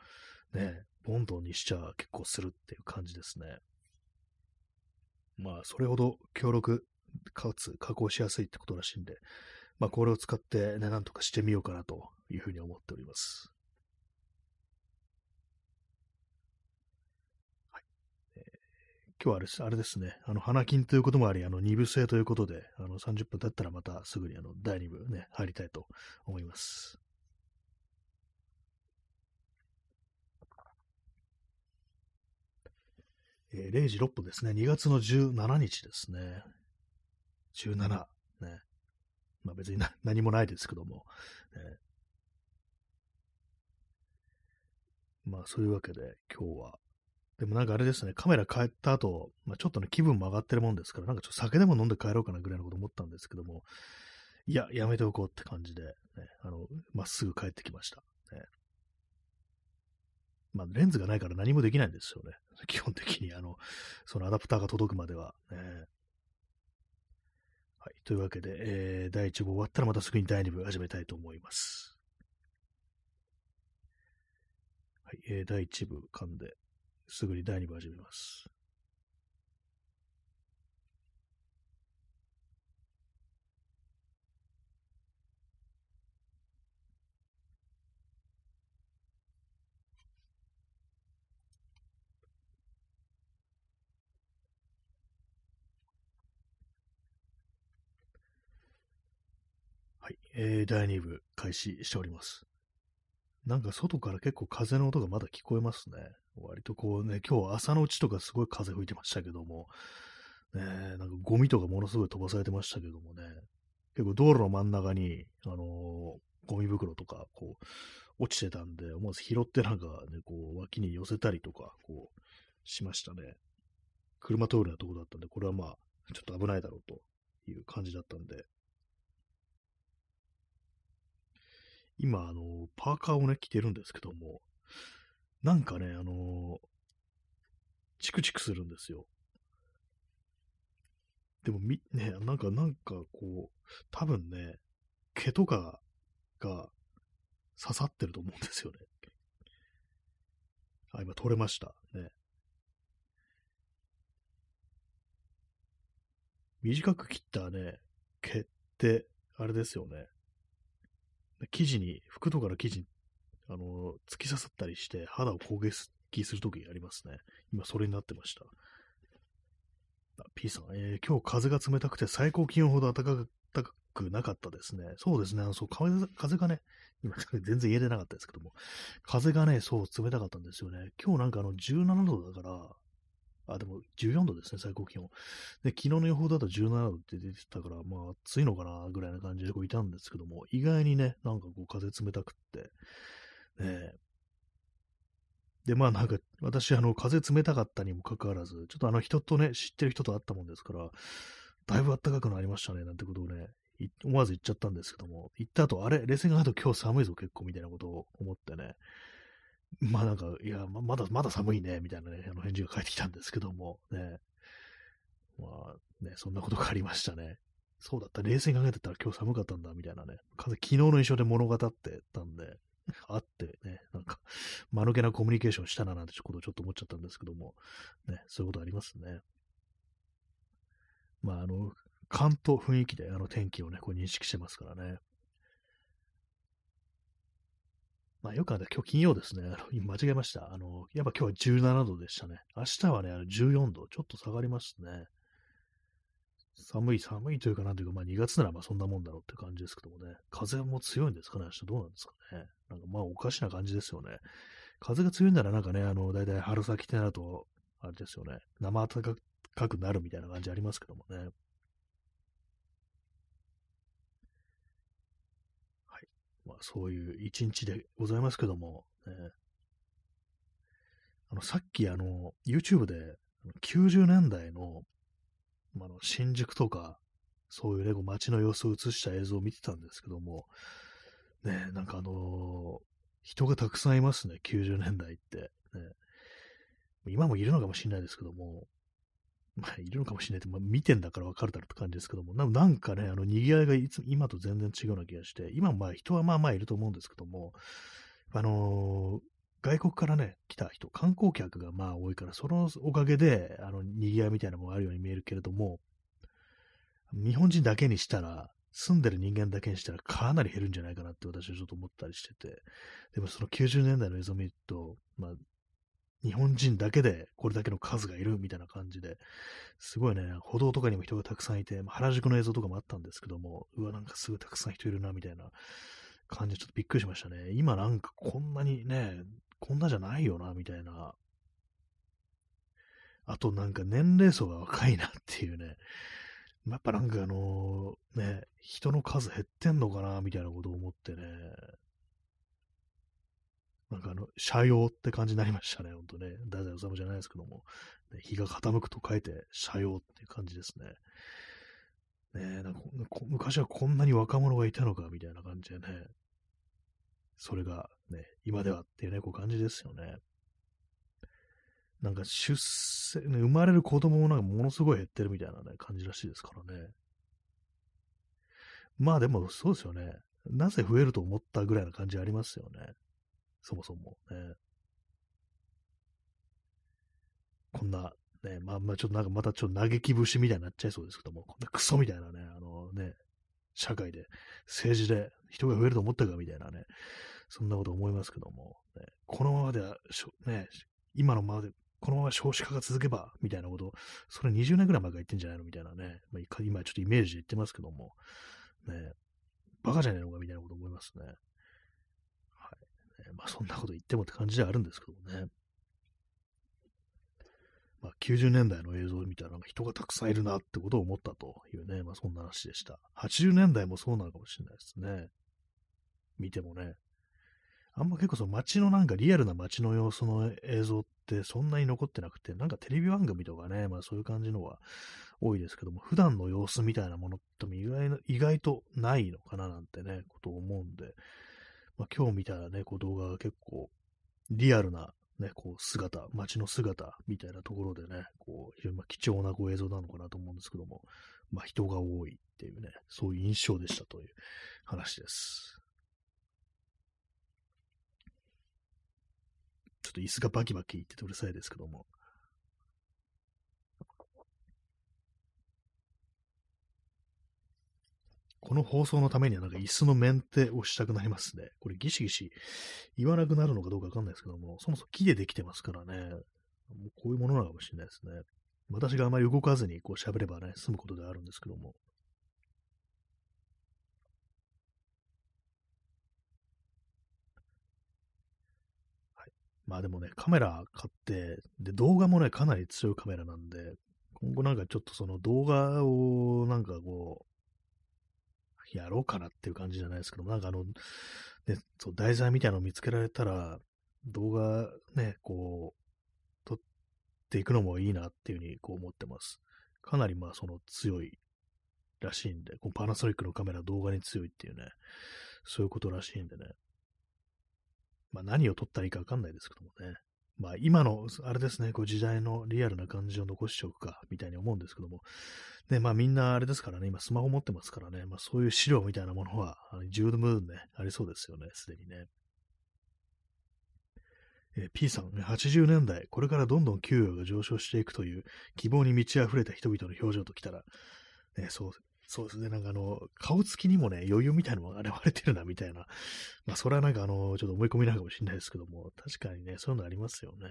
ね、ボンドにしちゃ結構するっていう感じですね。まあ、それほど強力かつ加工しやすいってことらしいんで、まあ、これを使ってね、なんとかしてみようかなというふうに思っております。はい。えー、今日はあれですあれですね、あの、花金ということもあり、あの、2部制ということで、あの、30分経ったらまたすぐにあの、第2部ね、入りたいと思います。えー、0時6分ですね。2月の17日ですね。17。ね。まあ別に (laughs) 何もないですけども、ね、まあそういうわけで今日は、でもなんかあれですね、カメラ帰った後、まあ、ちょっとね、気分も上がってるもんですから、なんかちょっと酒でも飲んで帰ろうかなぐらいのこと思ったんですけども、いや、やめておこうって感じで、ね、あの、まっすぐ帰ってきました。ね、まあ、レンズがないから何もできないんですよね。(laughs) 基本的に、あの、そのアダプターが届くまでは。ね、はい。というわけで、えー、第1部終わったらまたすぐに第2部始めたいと思います。はい。えー、第1部噛んで、すぐに第2部始めます。はい、えー、第2部開始しております。なんか外から結構風の音がまだ聞こえますね。割とこうね、今日朝のうちとかすごい風吹いてましたけども、ね、なんかゴミとかものすごい飛ばされてましたけどもね、結構道路の真ん中に、あのー、ゴミ袋とか、こう、落ちてたんで、思わず拾ってなんかね、こう、脇に寄せたりとか、こう、しましたね。車通るようなとこだったんで、これはまあ、ちょっと危ないだろうという感じだったんで、今、あの、パーカーをね、着てるんですけども、なんかね、あの、チクチクするんですよ。でも、み、ね、なんか、なんか、こう、多分ね、毛とかが刺さってると思うんですよね。あ、今取れました。ね。短く切ったね、毛って、あれですよね。生地に、服とかの生地に、あの、突き刺さったりして肌を攻撃するときありますね。今それになってました。P さん、えー、今日風が冷たくて最高気温ほど暖かくなかったですね。そうですね。あのそう風風がね、今 (laughs) 全然言えてなかったですけども、風がね、そう冷たかったんですよね。今日なんかあの17度だから、あ、でも14度ですね、最高気温。で、昨日の予報だと17度って出てたから、まあ暑いのかな、ぐらいな感じでこういたんですけども、意外にね、なんかこう風冷たくって、ねで、まあなんか、私、あの、風冷たかったにもかかわらず、ちょっとあの人とね、知ってる人と会ったもんですから、だいぶ暖かくなりましたね、なんてことをね、思わず言っちゃったんですけども、行った後、あれ、冷静があると今日寒いぞ結構みたいなことを思ってね、まあなんか、いや、まだ、まだ寒いね、みたいなね、あの返事が返ってきたんですけども、ね。まあね、そんなことがありましたね。そうだった、冷静に考えてたら今日寒かったんだ、みたいなね。昨日の印象で物語ってたんで、あってね、なんか、間抜けなコミュニケーションしたななんてことをちょっと思っちゃったんですけども、ね、そういうことありますね。まあ、あの、勘と雰囲気であの天気をね、こう認識してますからね。まあよくある今日金曜ですね。今間違えました。あの、やっぱ今日は17度でしたね。明日はね、14度、ちょっと下がりますね。寒い、寒いというかなんというか、まあ2月ならまあそんなもんだろうって感じですけどもね。風も強いんですかね明日どうなんですかね。なんかまあおかしな感じですよね。風が強いならなんかね、あの、だいたい春先ってなると、あれですよね。生暖かくなるみたいな感じありますけどもね。まあ、そういう一日でございますけども、ね、あのさっきあの YouTube で90年代の,、まあ、の新宿とか、そういうね、街の様子を映した映像を見てたんですけども、ね、なんかあのー、人がたくさんいますね、90年代って。ね、今もいるのかもしれないですけども、まあ、いるのかもしれないって、まあ、見てんだからわかるだろうって感じですけども、なんかね、あの、賑わいがいつ今と全然違うような気がして、今まあ人はまあまあいると思うんですけども、あのー、外国からね、来た人、観光客がまあ多いから、そのおかげで、あの、賑わいみたいなものがあるように見えるけれども、日本人だけにしたら、住んでる人間だけにしたらかなり減るんじゃないかなって私はちょっと思ったりしてて、でもその90年代の映像を見ると、まあ、日本人だけでこれだけの数がいるみたいな感じで、すごいね、歩道とかにも人がたくさんいて、原宿の映像とかもあったんですけども、うわ、なんかすごいたくさん人いるな、みたいな感じでちょっとびっくりしましたね。今なんかこんなにね、こんなじゃないよな、みたいな。あとなんか年齢層が若いなっていうね。やっぱなんかあのね、人の数減ってんのかな、みたいなことを思ってね。なんかあの、斜陽って感じになりましたね、ほんとね。太宰治じゃないですけども。ね、日が傾くと書いて、斜陽っていう感じですね。ねなんか昔はこんなに若者がいたのか、みたいな感じでね。それがね、今ではっていうね、こう感じですよね。なんか出世、ね、生まれる子供もなんかものすごい減ってるみたいなね、感じらしいですからね。まあでもそうですよね。なぜ増えると思ったぐらいな感じありますよね。そもそもね。こんな、ね、まあまあちょっとなんかまたちょっと嘆き節みたいになっちゃいそうですけども、こんなクソみたいなね、あのね、社会で、政治で人が増えると思ったかみたいなね、そんなこと思いますけども、ね、このままでは、ね、今のままで、このまま少子化が続けば、みたいなこと、それ20年ぐらい前から言ってんじゃないのみたいなね、まあ、今ちょっとイメージで言ってますけども、ね、バカじゃねえのかみたいなこと思いますね。まあそんなこと言ってもって感じではあるんですけどもね。まあ、90年代の映像を見たら人がたくさんいるなってことを思ったというね、まあそんな話でした。80年代もそうなのかもしれないですね。見てもね。あんま結構その街のなんかリアルな街の様子の映像ってそんなに残ってなくて、なんかテレビ番組とかね、まあそういう感じのは多いですけども、普段の様子みたいなものっても意外意外とないのかななんてね、ことを思うんで、まあ今日見たらね、こう動画が結構リアルなね、こう姿、街の姿みたいなところでね、こう、非常に貴重なこう映像なのかなと思うんですけども、まあ人が多いっていうね、そういう印象でしたという話です。ちょっと椅子がバキバキ言っててうるさいですけども。この放送のためにはなんか椅子のメンテをしたくなりますね。これギシギシ言わなくなるのかどうかわかんないですけども、そもそも木でできてますからね。もうこういうものなのかもしれないですね。私があまり動かずにこう喋ればね、済むことであるんですけども。はい。まあでもね、カメラ買って、で、動画もね、かなり強いカメラなんで、今後なんかちょっとその動画をなんかこう、やろうかなっていう感じじゃないですけども、なんかあの、ね、そう題材みたいなのを見つけられたら、動画ね、こう、撮っていくのもいいなっていうふうにこう思ってます。かなりまあその強いらしいんで、このパナソニックのカメラ動画に強いっていうね、そういうことらしいんでね。まあ何を撮ったらいいかわかんないですけどもね。まあ今の、あれですね、こう時代のリアルな感じを残しておくか、みたいに思うんですけども、ね、まあみんなあれですからね、今スマホ持ってますからね、まあそういう資料みたいなものは、十分ね、ありそうですよね、すでにね。えー、P さん、80年代、これからどんどん給与が上昇していくという希望に満ち溢れた人々の表情ときたら、ね、そう、そうですね、なんかあの、顔つきにもね、余裕みたいなのが現れてるな、みたいな。まあ、それはなんかあの、ちょっと思い込みなのかもしれないですけども、確かにね、そういうのありますよね。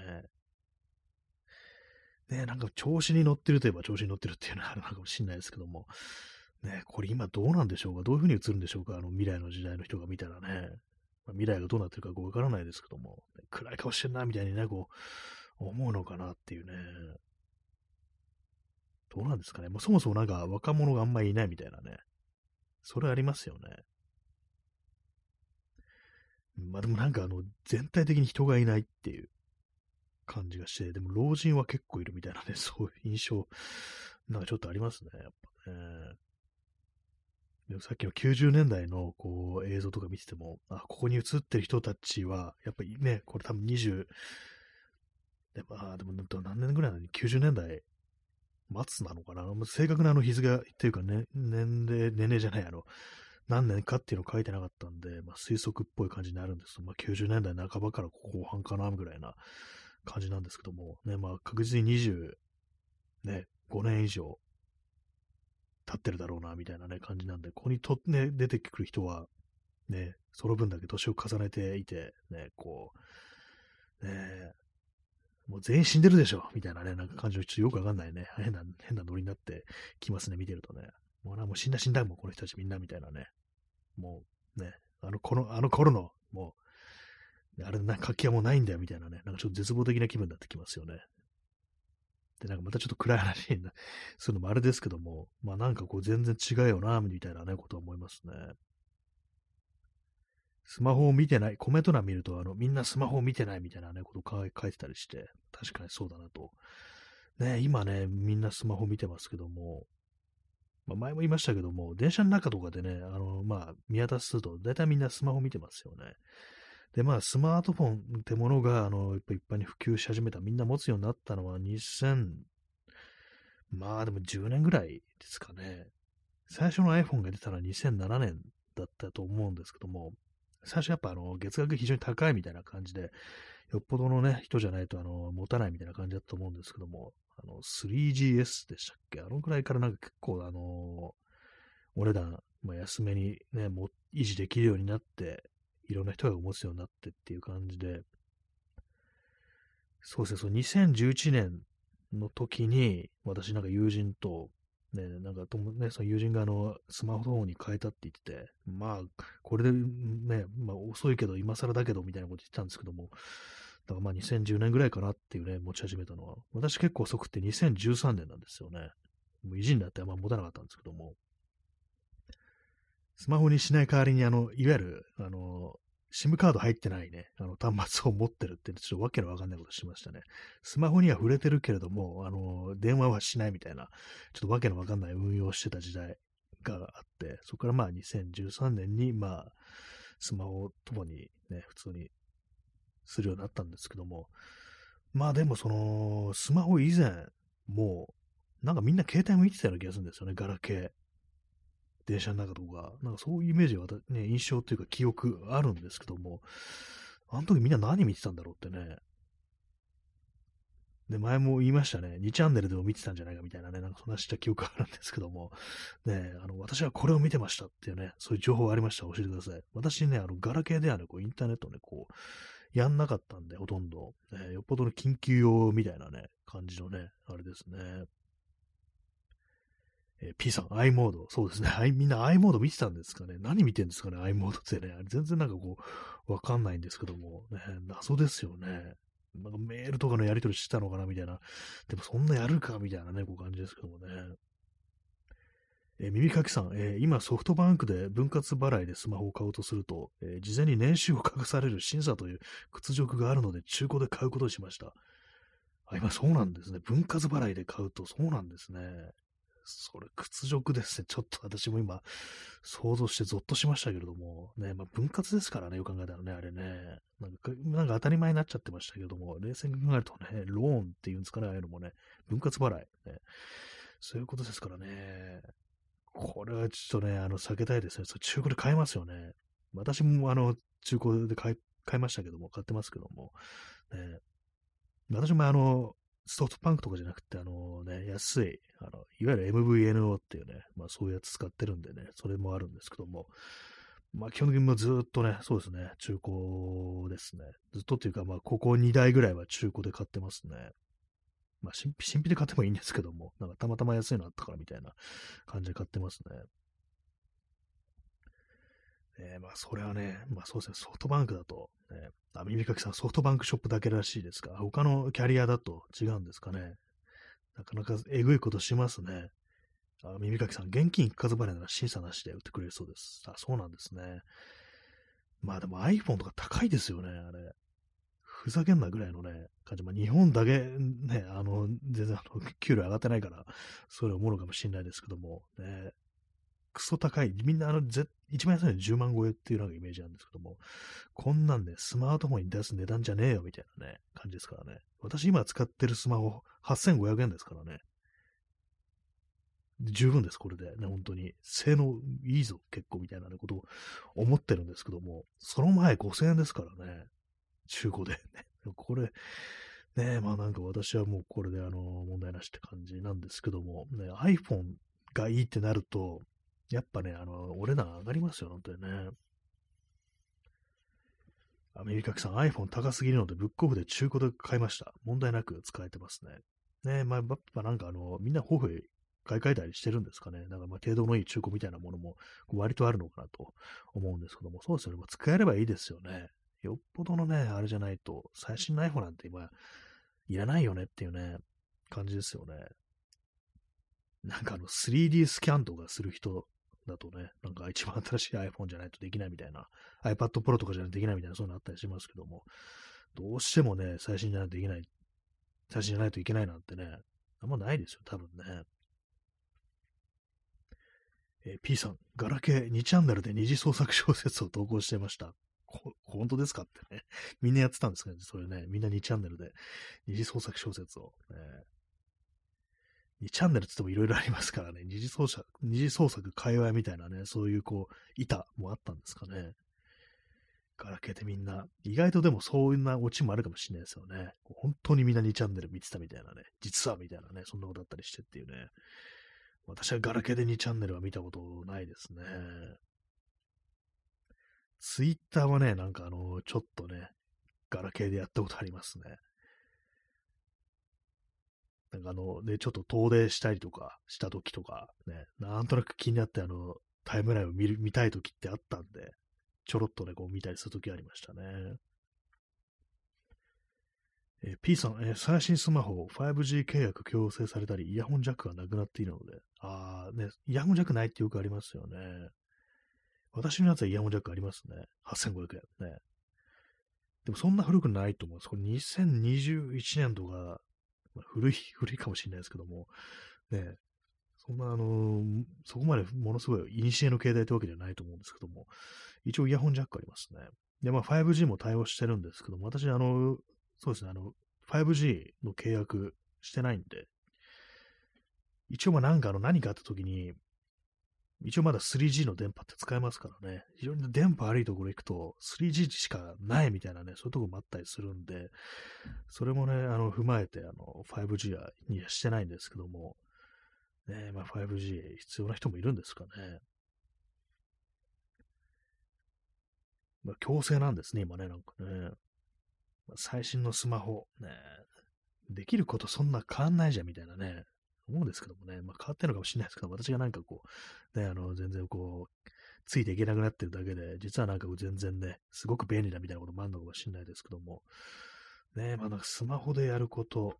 ね、なんか調子に乗ってるといえば調子に乗ってるっていうのは (laughs) あるのかもしれないですけども、ね、これ今どうなんでしょうか？どういう風に映るんでしょうか？あの未来の時代の人が見たらね。まあ、未来がどうなってるかわからないですけども、暗い顔してんな、みたいにね、こう、思うのかなっていうね。どうなんですかねもうそもそもなんか若者があんまりいないみたいなね。それありますよね。まあでもなんかあの、全体的に人がいないっていう感じがして、でも老人は結構いるみたいなね、(laughs) そういう印象、なんかちょっとありますね、やっぱね。でもさっきの90年代のこう映像とか見てても、あ、ここに映ってる人たちは、やっぱりね、これ多分20、でまあ、でも何年ぐらいなのに90年代末なのかな？正確なあの日付っていうか、ね、年齢、年齢じゃない、あの、何年かっていうの書いてなかったんで、まあ、推測っぽい感じになるんですまあ、90年代半ばから後半かな、ぐらいな感じなんですけども、ね、まあ、確実に20、ね、5年以上経ってるだろうな、みたいなね、感じなんで、ここにと、ね、出てくる人は、ね、その分だけ年を重ねていて、ね、こう、ね、もう全員死んでるでしょみたいなね、なんか感じのちょっとよくわかんないね、変な、変なノリになってきますね、見てるとね。もうな、もう死んだ死んだもん、この人たちみんなみたいなね。もう、ね、あの、この、あの頃の、もう、あれな、活気はもうないんだよ、みたいなね、なんかちょっと絶望的な気分になってきますよね。で、なんかまたちょっと暗い話にするのもあれですけども、まあなんかこう全然違うよな、みたいなね、ことは思いますね。スマホを見てない、コメント欄見ると、あの、みんなスマホを見てないみたいなね、こと書いてたりして、確かにそうだなと。ね、今ね、みんなスマホ見てますけども、まあ、前も言いましたけども、電車の中とかでね、あの、まあ、見渡すと、大体みんなスマホ見てますよね。で、まあ、スマートフォンってものが、あの、やっぱ一般に普及し始めた、みんな持つようになったのは2000、まあでも10年ぐらいですかね。最初の iPhone が出たのは2007年だったと思うんですけども、最初やっぱあの、月額非常に高いみたいな感じで、よっぽどのね、人じゃないとあの、持たないみたいな感じだと思うんですけども、あの、3GS でしたっけ？あのくらいからなんか結構あの、お値段、まあ、安めにね、も維持できるようになって、いろんな人が持つようになってっていう感じで、そうですね、そう、2011年の時に、私なんか友人と、ね、なんかとも、ね、その友人があのスマホフォンに変えたって言ってて、まあ、これでね、まあ、遅いけど、今更だけどみたいなこと言ってたんですけども、だからまあ2010年ぐらいかなっていうね、持ち始めたのは、私結構遅くて2013年なんですよね。もう意地になってあんま持たなかったんですけども、スマホにしない代わりに、あの、いわゆる、あの、SIM カード入ってないね、あの端末を持ってるって、ちょっとわけのわかんないことしましたね。スマホには触れてるけれども、あの、電話はしないみたいな、ちょっとわけのわかんない運用してた時代があって、そこからまあ2013年に、まあ、スマホともにね、普通にするようになったんですけども、まあでもその、スマホ以前、もう、なんかみんな携帯も見てたような気がするんですよね、ガラケー。電車の中とか、なんかそういうイメージは、ね、印象というか記憶あるんですけども、あの時みんな何見てたんだろうってね。で、前も言いましたね。2チャンネルでも見てたんじゃないかみたいなね、なんかそんなした記憶あるんですけども、ね、あの、私はこれを見てましたっていうね、そういう情報がありましたら教えてください。私ね、あの、ガラケーではね、こう、インターネットね、こう、やんなかったんで、ほとんど。ね、よっぽどの緊急用みたいなね、感じのね、あれですね。えー、P さん、i モード。そうですね。(laughs) みんな i モード見てたんですかね？何見てんですかね、i モードってね。全然なんかこう、わかんないんですけども、ね、謎ですよね。なんかメールとかのやり取りしてたのかなみたいな。でもそんなやるかみたいなね、こう感じですけどもね。え、耳かきさん、えー、今ソフトバンクで分割払いでスマホを買おうとすると、えー、事前に年収を隠される審査という屈辱があるので中古で買うことにしました。あ、今そうなんですね。分割払いで買うとそうなんですね。それ屈辱ですね。ちょっと私も今、想像してゾッとしましたけれども、ね、まあ、分割ですからね、よく考えたらね、あれね、なんか、なんか当たり前になっちゃってましたけども、冷静に考えるとね、ローンっていうんですかね、ああいうのもね、分割払い、ね、そういうことですからね、これはちょっとね、あの、避けたいですね。それ中古で買えますよね。私も、あの、中古で買い、買いましたけども、買ってますけども、ね、私もあの、ソフトバンクとかじゃなくて、あのね、安い、あの、いわゆる MVNO っていうね、まあそういうやつ使ってるんでね、それもあるんですけども、まあ基本的にもずっとね、そうですね、中古ですね。ずっとっていうか、まあここ2台ぐらいは中古で買ってますね。まあ新品で買ってもいいんですけども、なんかたまたま安いのあったからみたいな感じで買ってますね。えー、まあ、それはね、まあそうですね、ソフトバンクだと、ね、あ、耳かきさん、ソフトバンクショップだけらしいですか？他のキャリアだと違うんですかね？なかなかえぐいことしますね。あ耳かきさん、現金一括払いなら審査なしで売ってくれるそうです。あ、そうなんですね。まあでも iPhone とか高いですよね、あれ。ふざけんなぐらいのね、感じ。まあ日本だけね、あの、全然あの、給料上がってないから、それ思うのかもしれないですけども、ね、クソ高い。みんなあの、一番安いの10万超えっていうなんかイメージなんですけども、こんなんね、スマートフォンに出す値段じゃねえよみたいなね、感じですからね。私今使ってるスマホ8500円ですからね。十分です、これで。ね、本当に。性能いいぞ、結構みたいな、ことを思ってるんですけども、その前5000円ですからね。中古で、ね。(laughs) これ、ねまあなんか私はもうこれであの、問題なしって感じなんですけども、ね、iPhone がいいってなると、やっぱね、あの、お値段上がりますよ、本当にね。アメリカさん iPhone 高すぎるのでブックオフで中古で買いました。問題なく使えてますね。ねまあ、やっぱなんかあの、みんなホフ買い替えたりしてるんですかね。だからまあ、程度のいい中古みたいなものも割とあるのかなと思うんですけども、そうですよね。使えればいいですよね。よっぽどのね、あれじゃないと、最新の iPhone なんて今、いらないよねっていうね、感じですよね。なんかあの 3D スキャンとかする人だとね、なんか一番新しい iPhone じゃないとできないみたいな、iPad Pro とかじゃないとできないみたいな、そういうのあったりしますけども、どうしてもね、最新じゃないとできない、最新じゃないといけないなんてね、あんまないですよ、多分ね。えー、P さん、ガラケー2チャンネルで二次創作小説を投稿してました。本当ですかってね。みんなやってたんですかね、それね。みんな2チャンネルで二次創作小説を、ね。2チャンネルって言ってもいろいろありますからね、二次創作、二次創作界隈みたいなね、そういうこう、板もあったんですかね。ガラケーでみんな、意外とでもそういうなオチもあるかもしれないですよね。本当にみんな2チャンネル見てたみたいなね、実はみたいなね、そんなことあったりしてっていうね。私はガラケーで2チャンネルは見たことないですね。ツイッターはね、なんかあの、ちょっとね、ガラケーでやったことありますね。んかあの、ね、ちょっと遠出したりとかした時とか、ね、なんとなく気になってあの、タイムラインを見る見たい時ってあったんで、ちょろっとね、こう見たりする時ありましたね。えー、P さん、えー、最新スマホ 5G 契約強制されたり、イヤホンジャックがなくなっているので、あーね、イヤホンジャックないってよくありますよね。私のやつはイヤホンジャックありますね。8500円ね。でもそんな古くないと思うんです。これ2021年とか、古い、(laughs) 古いかもしれないですけども、ね、そんなあの、そこまでものすごい、古の携帯ってわけじゃないと思うんですけども、一応イヤホンジャックありますね。で、まあ 5G も対応してるんですけども、私あの、そうですね、あの、5G の契約してないんで、一応まあなんかあの何かあった時に、一応まだ 3G の電波って使えますからね、非常に電波悪いところ行くと 3G しかないみたいなね、そういうとこもあったりするんで、それもね、あの、踏まえて、あの、5G はにはしてないんですけども、ね、まあ 5G 必要な人もいるんですかね。まあ強制なんですね、今ね、なんかね。まあ、最新のスマホ、ね、できることそんな変わんないじゃんみたいなね、思うんですけどもね、まあ、変わってるのかもしれないですけど、私がなんかこう、ね、あの、全然こう、ついていけなくなってるだけで、実はなんか全然ね、すごく便利だみたいなこともあるのかもしれないですけども、ね、まあなんかスマホでやること、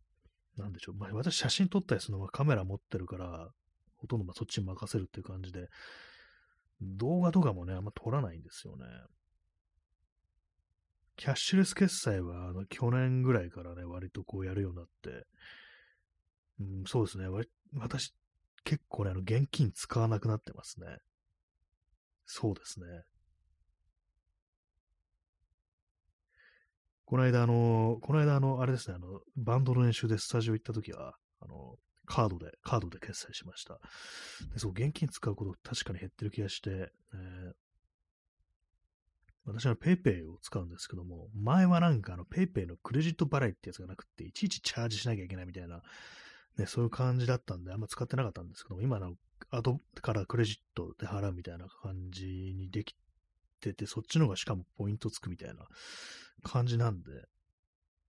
なんでしょう、まあ私写真撮ったりするのはカメラ持ってるから、ほとんどまあそっちに任せるっていう感じで、動画とかもね、あんま撮らないんですよね。キャッシュレス決済は、あの、去年ぐらいからね、割とこうやるようになって、うん、そうですね。私、結構ね、あの、現金使わなくなってますね。そうですね。この間、あの、この間、あの、あれですね、あの、バンドの練習でスタジオ行った時は、あの、カードで、カードで決済しました。でそう、現金使うこと確かに減ってる気がして、えー、私は PayPay を使うんですけども、前はなんかあの PayPay のクレジット払いってやつがなくって、いちいちチャージしなきゃいけないみたいな、ね、そういう感じだったんで、あんま使ってなかったんですけども、今の後からクレジットで払うみたいな感じにできてて、そっちの方がしかもポイントつくみたいな感じなんで、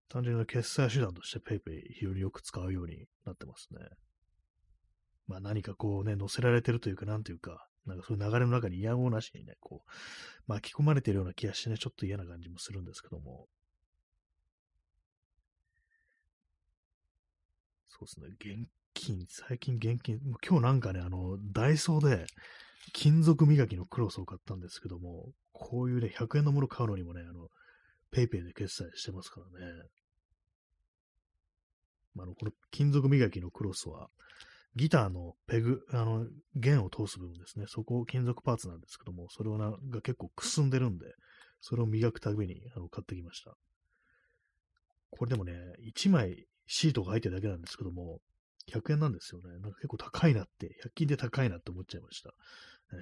単純な決済手段として PayPay 非常によく使うようになってますね。まあ何かこうね、載せられてるというか、なんというか、なんかそういう流れの中に嫌おなしにね、こう、巻き込まれてるような気がしてね、ちょっと嫌な感じもするんですけども。そうですね、現金、最近現金、今日なんかね、あの、ダイソーで金属磨きのクロスを買ったんですけども、こういうね、100円のもの買うのにもね、あの、ペイペイで決済してますからね。まあ、の、この金属磨きのクロスは、ギターのペグ、あの、弦を通す部分ですね。そこ金属パーツなんですけども、それをなが結構くすんでるんで、それを磨くたびにあの買ってきました。これでもね、1枚シートが入ってるだけなんですけども、100円なんですよね。なんか結構高いなって、100均で高いなって思っちゃいました。え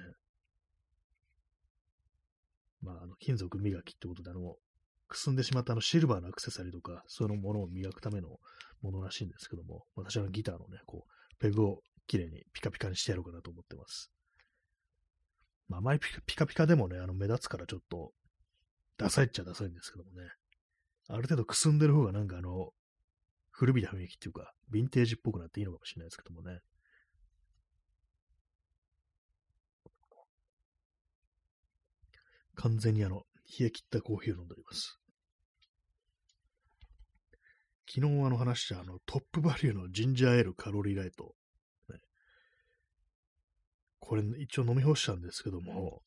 ー、まあ、あの、金属磨きってことで、あの、くすんでしまったあのシルバーのアクセサリーとか、そのものを磨くためのものらしいんですけども、私はギターのね、こう、ペグをきれいにピカピカにしてやろうかなと思ってます。まあ、あまりピカピカでもね、あの、目立つからちょっと、ダサいっちゃダサいんですけどもね。ある程度くすんでる方がなんかあの、古びた雰囲気っていうか、ヴィンテージっぽくなっていいのかもしれないですけどもね。完全にあの、冷え切ったコーヒーを飲んでおります。昨日あの話したあのトップバリューのジンジャーエールカロリーライト。ね、これ一応飲み干したんですけども、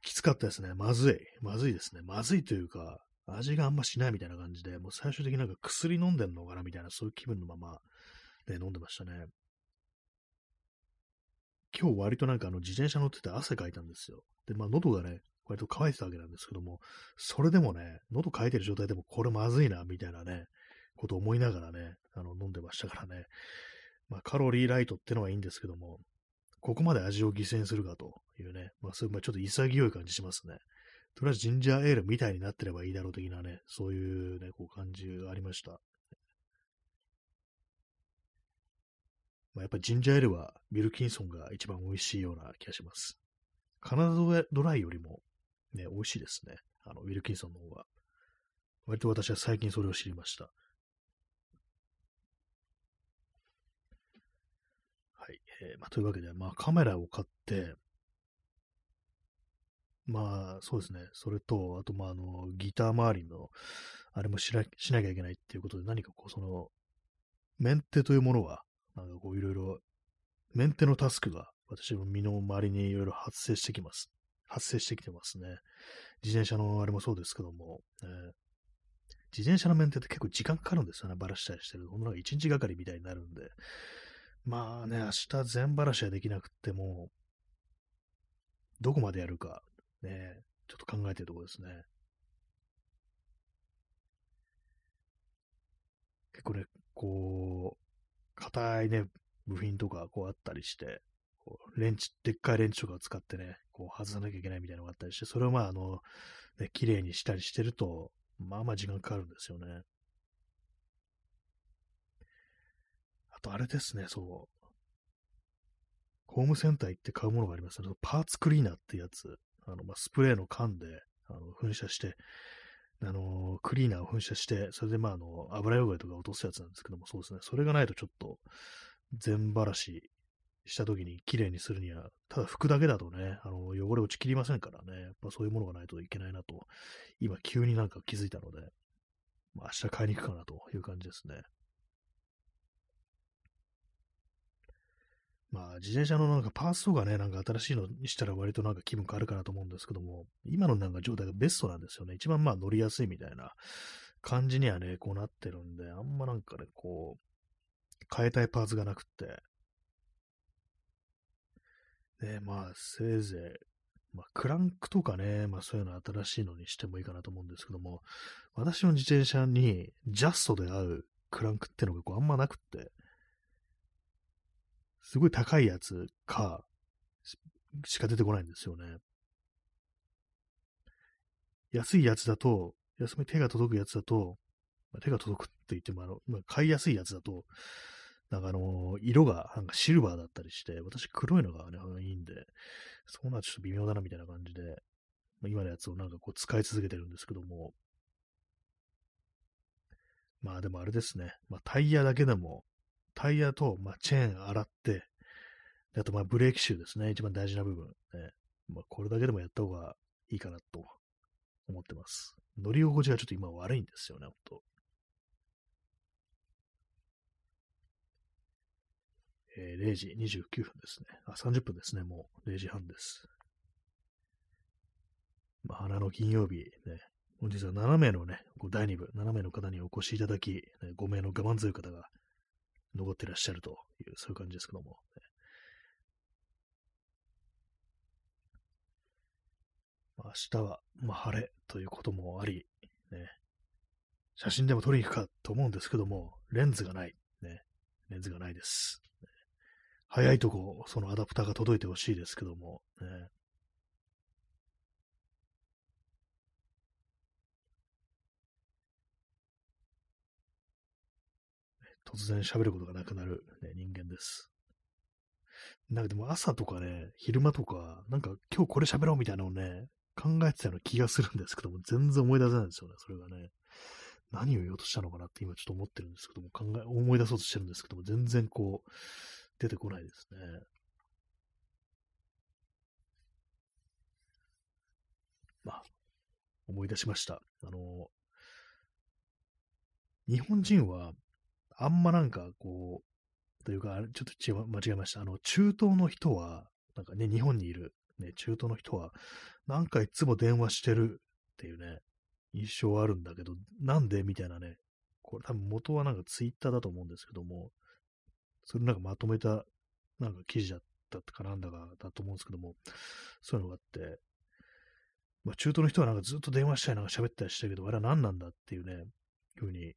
きつかったですね。まずい。まずいですね。まずいというか、味があんましないみたいな感じで、もう最終的になんか薬飲んでんのかなみたいな、そういう気分のまま、ね、飲んでましたね。今日割となんかあの自転車乗ってて汗かいたんですよ。で、まあ喉がね、割と乾いてたわけなんですけども、それでもね、喉乾いてる状態でもこれまずいな、みたいなね、こと思いながらね、あの、飲んでましたからね。まあ、カロリーライトってのはいいんですけども、ここまで味を犠牲にするかというね、まあ、そういう、まあ、ちょっと潔い感じしますね。とりあえずジンジャーエールみたいになってればいいだろう的なね、そういうね、こう感じがありました。まあ、やっぱジンジャーエールはビルキンソンが一番美味しいような気がします。カナダドライよりもね、美味しいですね。あの、ウィルキンソンの方が。割と私は最近それを知りました。はいえー、まあ、というわけで、まあ、カメラを買って、まあ、そうですね。それと、あと、まあ、あの、ギター周りの、あれもしなしなきゃいけないっていうことで、何かこう、その、メンテというものは、なんかこう、いろいろ、メンテのタスクが、私の身の回りにいろいろ発生してきます。発生してきてますね。自転車のあれもそうですけども、えー、自転車のメンテって結構時間かかるんですよね。バラしたりしてる。ほんのなんか一日がかりみたいになるんで。まあね、明日全バラしはできなくても、どこまでやるか、ね、ちょっと考えてるところですね。結構ね、こう、硬いね、部品とかこうあったりして、こうレンチ、でっかいレンチとかを使ってね、こう外さなきゃいけないみたいなのがあったりして、それをまあ、あの、ね、綺麗にしたりしてると、まあまあ時間かかるんですよね。あとあれですね、そう。ホームセンター行って買うものがありますね。パーツクリーナーってやつ。あの、まあ、スプレーの缶で、あの、噴射して、あの、クリーナーを噴射して、それでまあ、あの、油汚れとか落とすやつなんですけども、そうですね。それがないとちょっと、全ばらしした時に綺麗にするには、ただ拭くだけだとね、あの、汚れ落ちきりませんからね、やっぱそういうものがないといけないなと、今急になんか気づいたので、まあ、明日買いに行くかなという感じですね。まあ、自転車のなんかパーツとかね、なんか新しいのにしたら割となんか気分変わるかなと思うんですけども、今のなんか状態がベストなんですよね。一番まあ乗りやすいみたいな感じにはね、こうなってるんで、あんまなんかね、こう、変えたいパーツがなくって、ね、まあ、せいぜい、まあ、クランクとかね、まあそういうの新しいのにしてもいいかなと思うんですけども、私の自転車にジャストで合うクランクってのがこうあんまなくって、すごい高いやつか、しか出てこないんですよね。安いやつだと、安め手が届くやつだと、まあ、手が届くって言っても、あの、まあ、買いやすいやつだと、なんかあの、色がなんかシルバーだったりして、私黒いのがね、いいんで、そうなちょっと微妙だなみたいな感じで、まあ、今のやつをなんかこう使い続けてるんですけども、まあでもあれですね、まあタイヤだけでも、タイヤと、まあ、チェーン洗って、あとまあブレーキシューですね、一番大事な部分。ねまあ、これだけでもやった方がいいかなと思ってます。乗り心地がちょっと今悪いんですよね、ほんと。えー、0時29分ですね。あ、30分ですね。もう0時半です。まあ、花の金曜日、ね、本日は7名のね、第2部、7名の方にお越しいただき、ね、5名の我慢強い方が残ってらっしゃるという、そういう感じですけども、明日は、まあ、晴れということもあり、ね、写真でも撮りに行くかと思うんですけども、レンズがない。ね、レンズがないです。早いとこ、そのアダプターが届いてほしいですけども、ね。突然喋ることがなくなる、ね、人間です。なんかでも朝とかね、昼間とか、なんか今日これ喋ろうみたいなのをね、考えてたような気がするんですけども、全然思い出せないんですよね、それがね。何を言おうとしたのかなって今ちょっと思ってるんですけども、考え、思い出そうとしてるんですけども、全然こう、出てこないですね。まあ、思い出しました。あの、日本人は、あんまなんかこう、というか、ちょっと違間違えました。あの、中東の人は、なんかね、日本にいる、ね、中東の人は、なんかいつも電話してるっていうね、印象はあるんだけど、なんでみたいなね、これ多分元はなんかツイッターだと思うんですけども、それなんかまとめた、なんか記事だったかなんだかだと思うんですけども、そういうのがあって、まあ、中東の人はなんかずっと電話したりなんか喋ったりしたけど、あれは何なんだっていうね、ふうに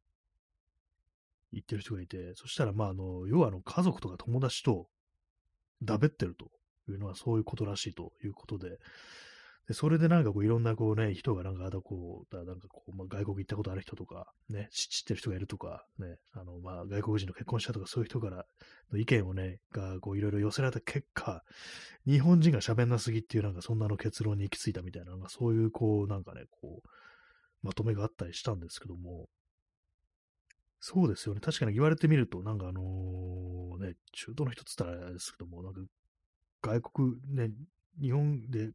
言ってる人がいて、そしたら、まあ、あの、要はあの、家族とか友達とだべってるというのはそういうことらしいということで、で、それでなんかこういろんなこうね、人がなんか、あだこう、だなんかこう、まあ、外国行ったことある人とか、ね、知ってる人がいるとか、ね、あの、まあ、外国人の結婚したとか、そういう人からの意見をね、がこういろいろ寄せられた結果、日本人が喋んなすぎっていうなんかそんなの結論に行き着いたみたいな、なんかそういうこう、なんかね、こう、まとめがあったりしたんですけども、そうですよね。確かに言われてみると、なんかあのー、ね、中東の人っつったらあれですけども、なんか外国、ね、日本で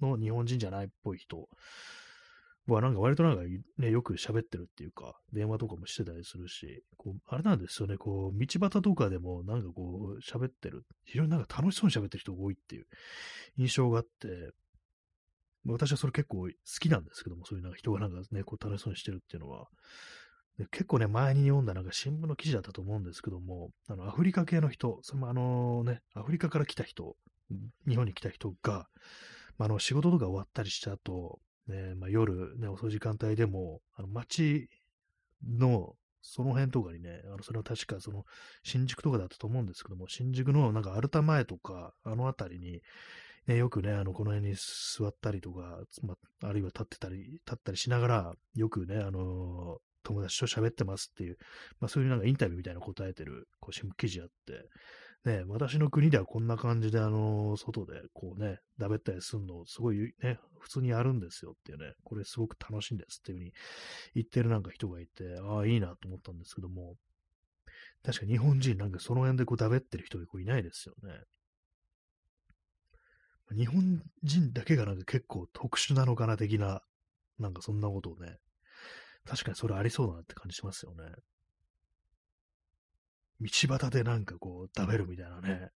の日本人じゃないっぽい人はなんか割となんかね、よく喋ってるっていうか、電話とかもしてたりするし、こう、あれなんですよね、こう、道端とかでもなんかこう、喋ってる、非常になんか楽しそうに喋ってる人が多いっていう印象があって、私はそれ結構好きなんですけども、そういうなんか人がなんかね、こう楽しそうにしてるっていうのは、で結構ね、前に読んだなんか新聞の記事だったと思うんですけども、あの、アフリカ系の人、それもあのね、アフリカから来た人、日本に来た人が、まあ、の、仕事とか終わったりした後、ね、まあ、夜、ね、遅い時間帯でも、あの街の、その辺とかにね、あの、それは確かその、新宿とかだったと思うんですけども、新宿のなんかアルタ前とか、あの辺りに、ね、よくね、あの、この辺に座ったりとか、まあ、あるいは立ってたり、立ったりしながら、よくね、あの友達と喋ってますっていう、まあそういうなんかインタビューみたいな答えてる、こう、新聞記事あって、ね、私の国ではこんな感じで、あの、外でこうね、だべったりするの、すごいね、普通にやるんですよっていうね、これすごく楽しいんですっていうふうに言ってるなんか人がいて、ああ、いいなと思ったんですけども、確か日本人なんかその辺でこうだべってる人がいないですよね。日本人だけがなんか結構特殊なのかな的な、なんかそんなことをね、確かにそれありそうだなって感じしますよね。道端でなんかこう食べるみたいなね。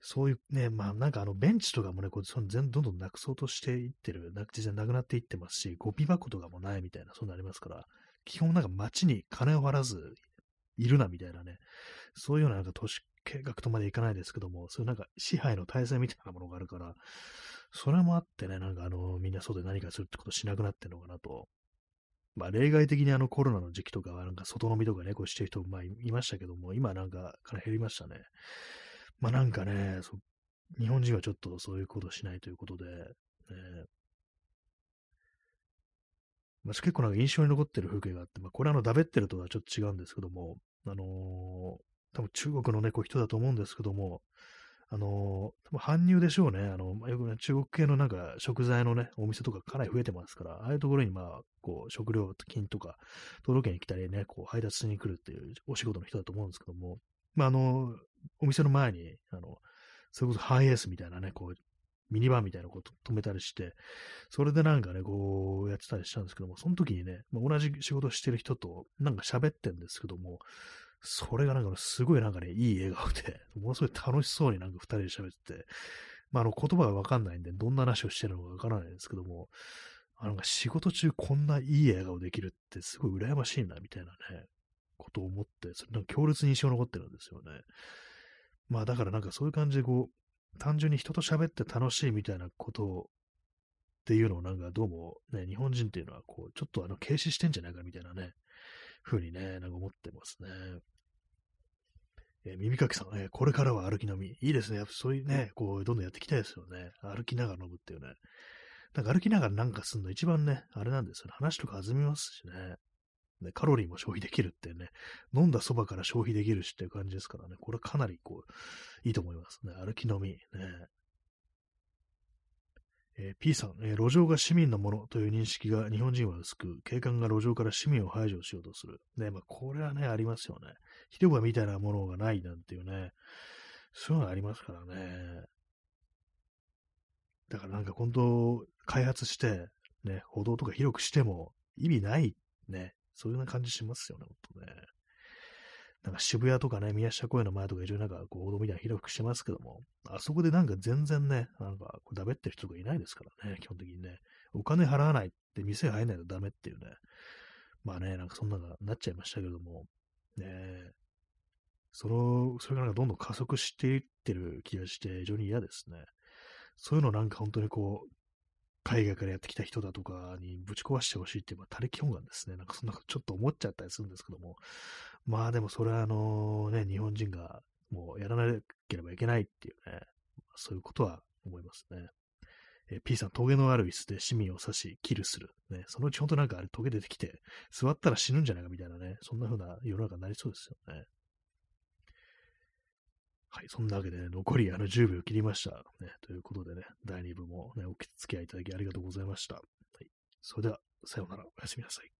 そういうね、まあなんかあのベンチとかもね、こうその全どんどんなくそうとしていってる、な実際なくなっていってますし、ゴミ箱とかもないみたいな、そうなりますから、基本なんか街に金を払わずいるなみたいなね、そういうようななんか都市計画とまでいかないですけども、そういうなんか支配の体制みたいなものがあるから、それもあってね、なんかあの、みんな外で何かするってことしなくなってんのかなとまあ、例外的にあのコロナの時期とかは、なんか外飲みとかね、こうしてる人、まあ、いましたけども、今なんか、から減りましたね。まあなんかね、日本人はちょっとそういうことしないということで、ね、ま、結構なんか印象に残ってる風景があって、まあ、これあの、だべってるとはちょっと違うんですけども、あのー、多分中国のね、こう人だと思うんですけども、あの、搬入でしょうね。あの、よくね、中国系のなんか食材のね、お店とかかなり増えてますから、ああいうところにまあ、こう、食料品とか届けに来たりね、こう、配達しに来るっていうお仕事の人だと思うんですけども、まあ、あの、お店の前に、あの、それこそハイエースみたいなね、こう、ミニバンみたいなこと止めたりして、それでなんかね、こうやってたりしたんですけども、その時にね、まあ、同じ仕事してる人となんか喋ってんですけども、それがなんかすごいなんかね、いい笑顔で、(laughs) ものすごい楽しそうになんか二人で喋ってて、まあ、あの言葉がわかんないんで、どんな話をしてるのかわからないんですけども、あの仕事中こんないい笑顔できるってすごい羨ましいな、みたいなね、ことを思って、それなんか強烈に印象残ってるんですよね。まあだからなんかそういう感じでこう、単純に人と喋って楽しいみたいなことをっていうのをなんかどうもね、日本人っていうのはこう、ちょっとあの、軽視してんじゃないかみたいなね、ふうにね、なんか思ってますね。えー、耳かきさん、えー、これからは歩き飲み。いいですね。やっぱそういうね、こう、どんどんやっていきたいですよね。歩きながら飲むっていうね。なんか歩きながらなんかすんの一番ね、あれなんですよね。話とか弾みますしね。ね、カロリーも消費できるってね、飲んだそばから消費できるしっていう感じですからね、これかなりこう、いいと思いますね。歩き飲み。ね。えー、P さん、えー、路上が市民のものという認識が日本人は薄く、警官が路上から市民を排除しようとする。ね、まあ、これはね、ありますよね。広場みたいなものがないなんていうね、そういうのありますからね。だからなんか本当、開発して、ね、歩道とか広くしても意味ない、ね、そういうような感じしますよね、本当ね。なんか渋谷とかね、宮下公園の前とか一応なんかこう、歩道みたいな広くしてますけども、あそこでなんか全然ね、なんかこうだべってる人がいないですからね、基本的にね。お金払わないって店入らないとダメっていうね。まあね、なんかそんなのなっちゃいましたけども、ねえその、それがなんかどんどん加速していってる気がして非常に嫌ですね。そういうのなんか本当にこう、海外からやってきた人だとかにぶち壊してほしいっていう、まあ、他力本願ですね。なんかそんなちょっと思っちゃったりするんですけども、まあでもそれはあのね、日本人がもうやらなければいけないっていうね、そういうことは思いますね。えー、P さん、峠のある椅子で市民を刺し、キルする。ね、そのうち本当なんかあれ峠出てきて、座ったら死ぬんじゃないかみたいなね、そんな風な世の中になりそうですよね。はい、そんなわけで、ね、残りあの10秒切りました。ね、ということでね、第2部もね、お付き合いいただきありがとうございました。はい、それでは、さようなら、おやすみなさい。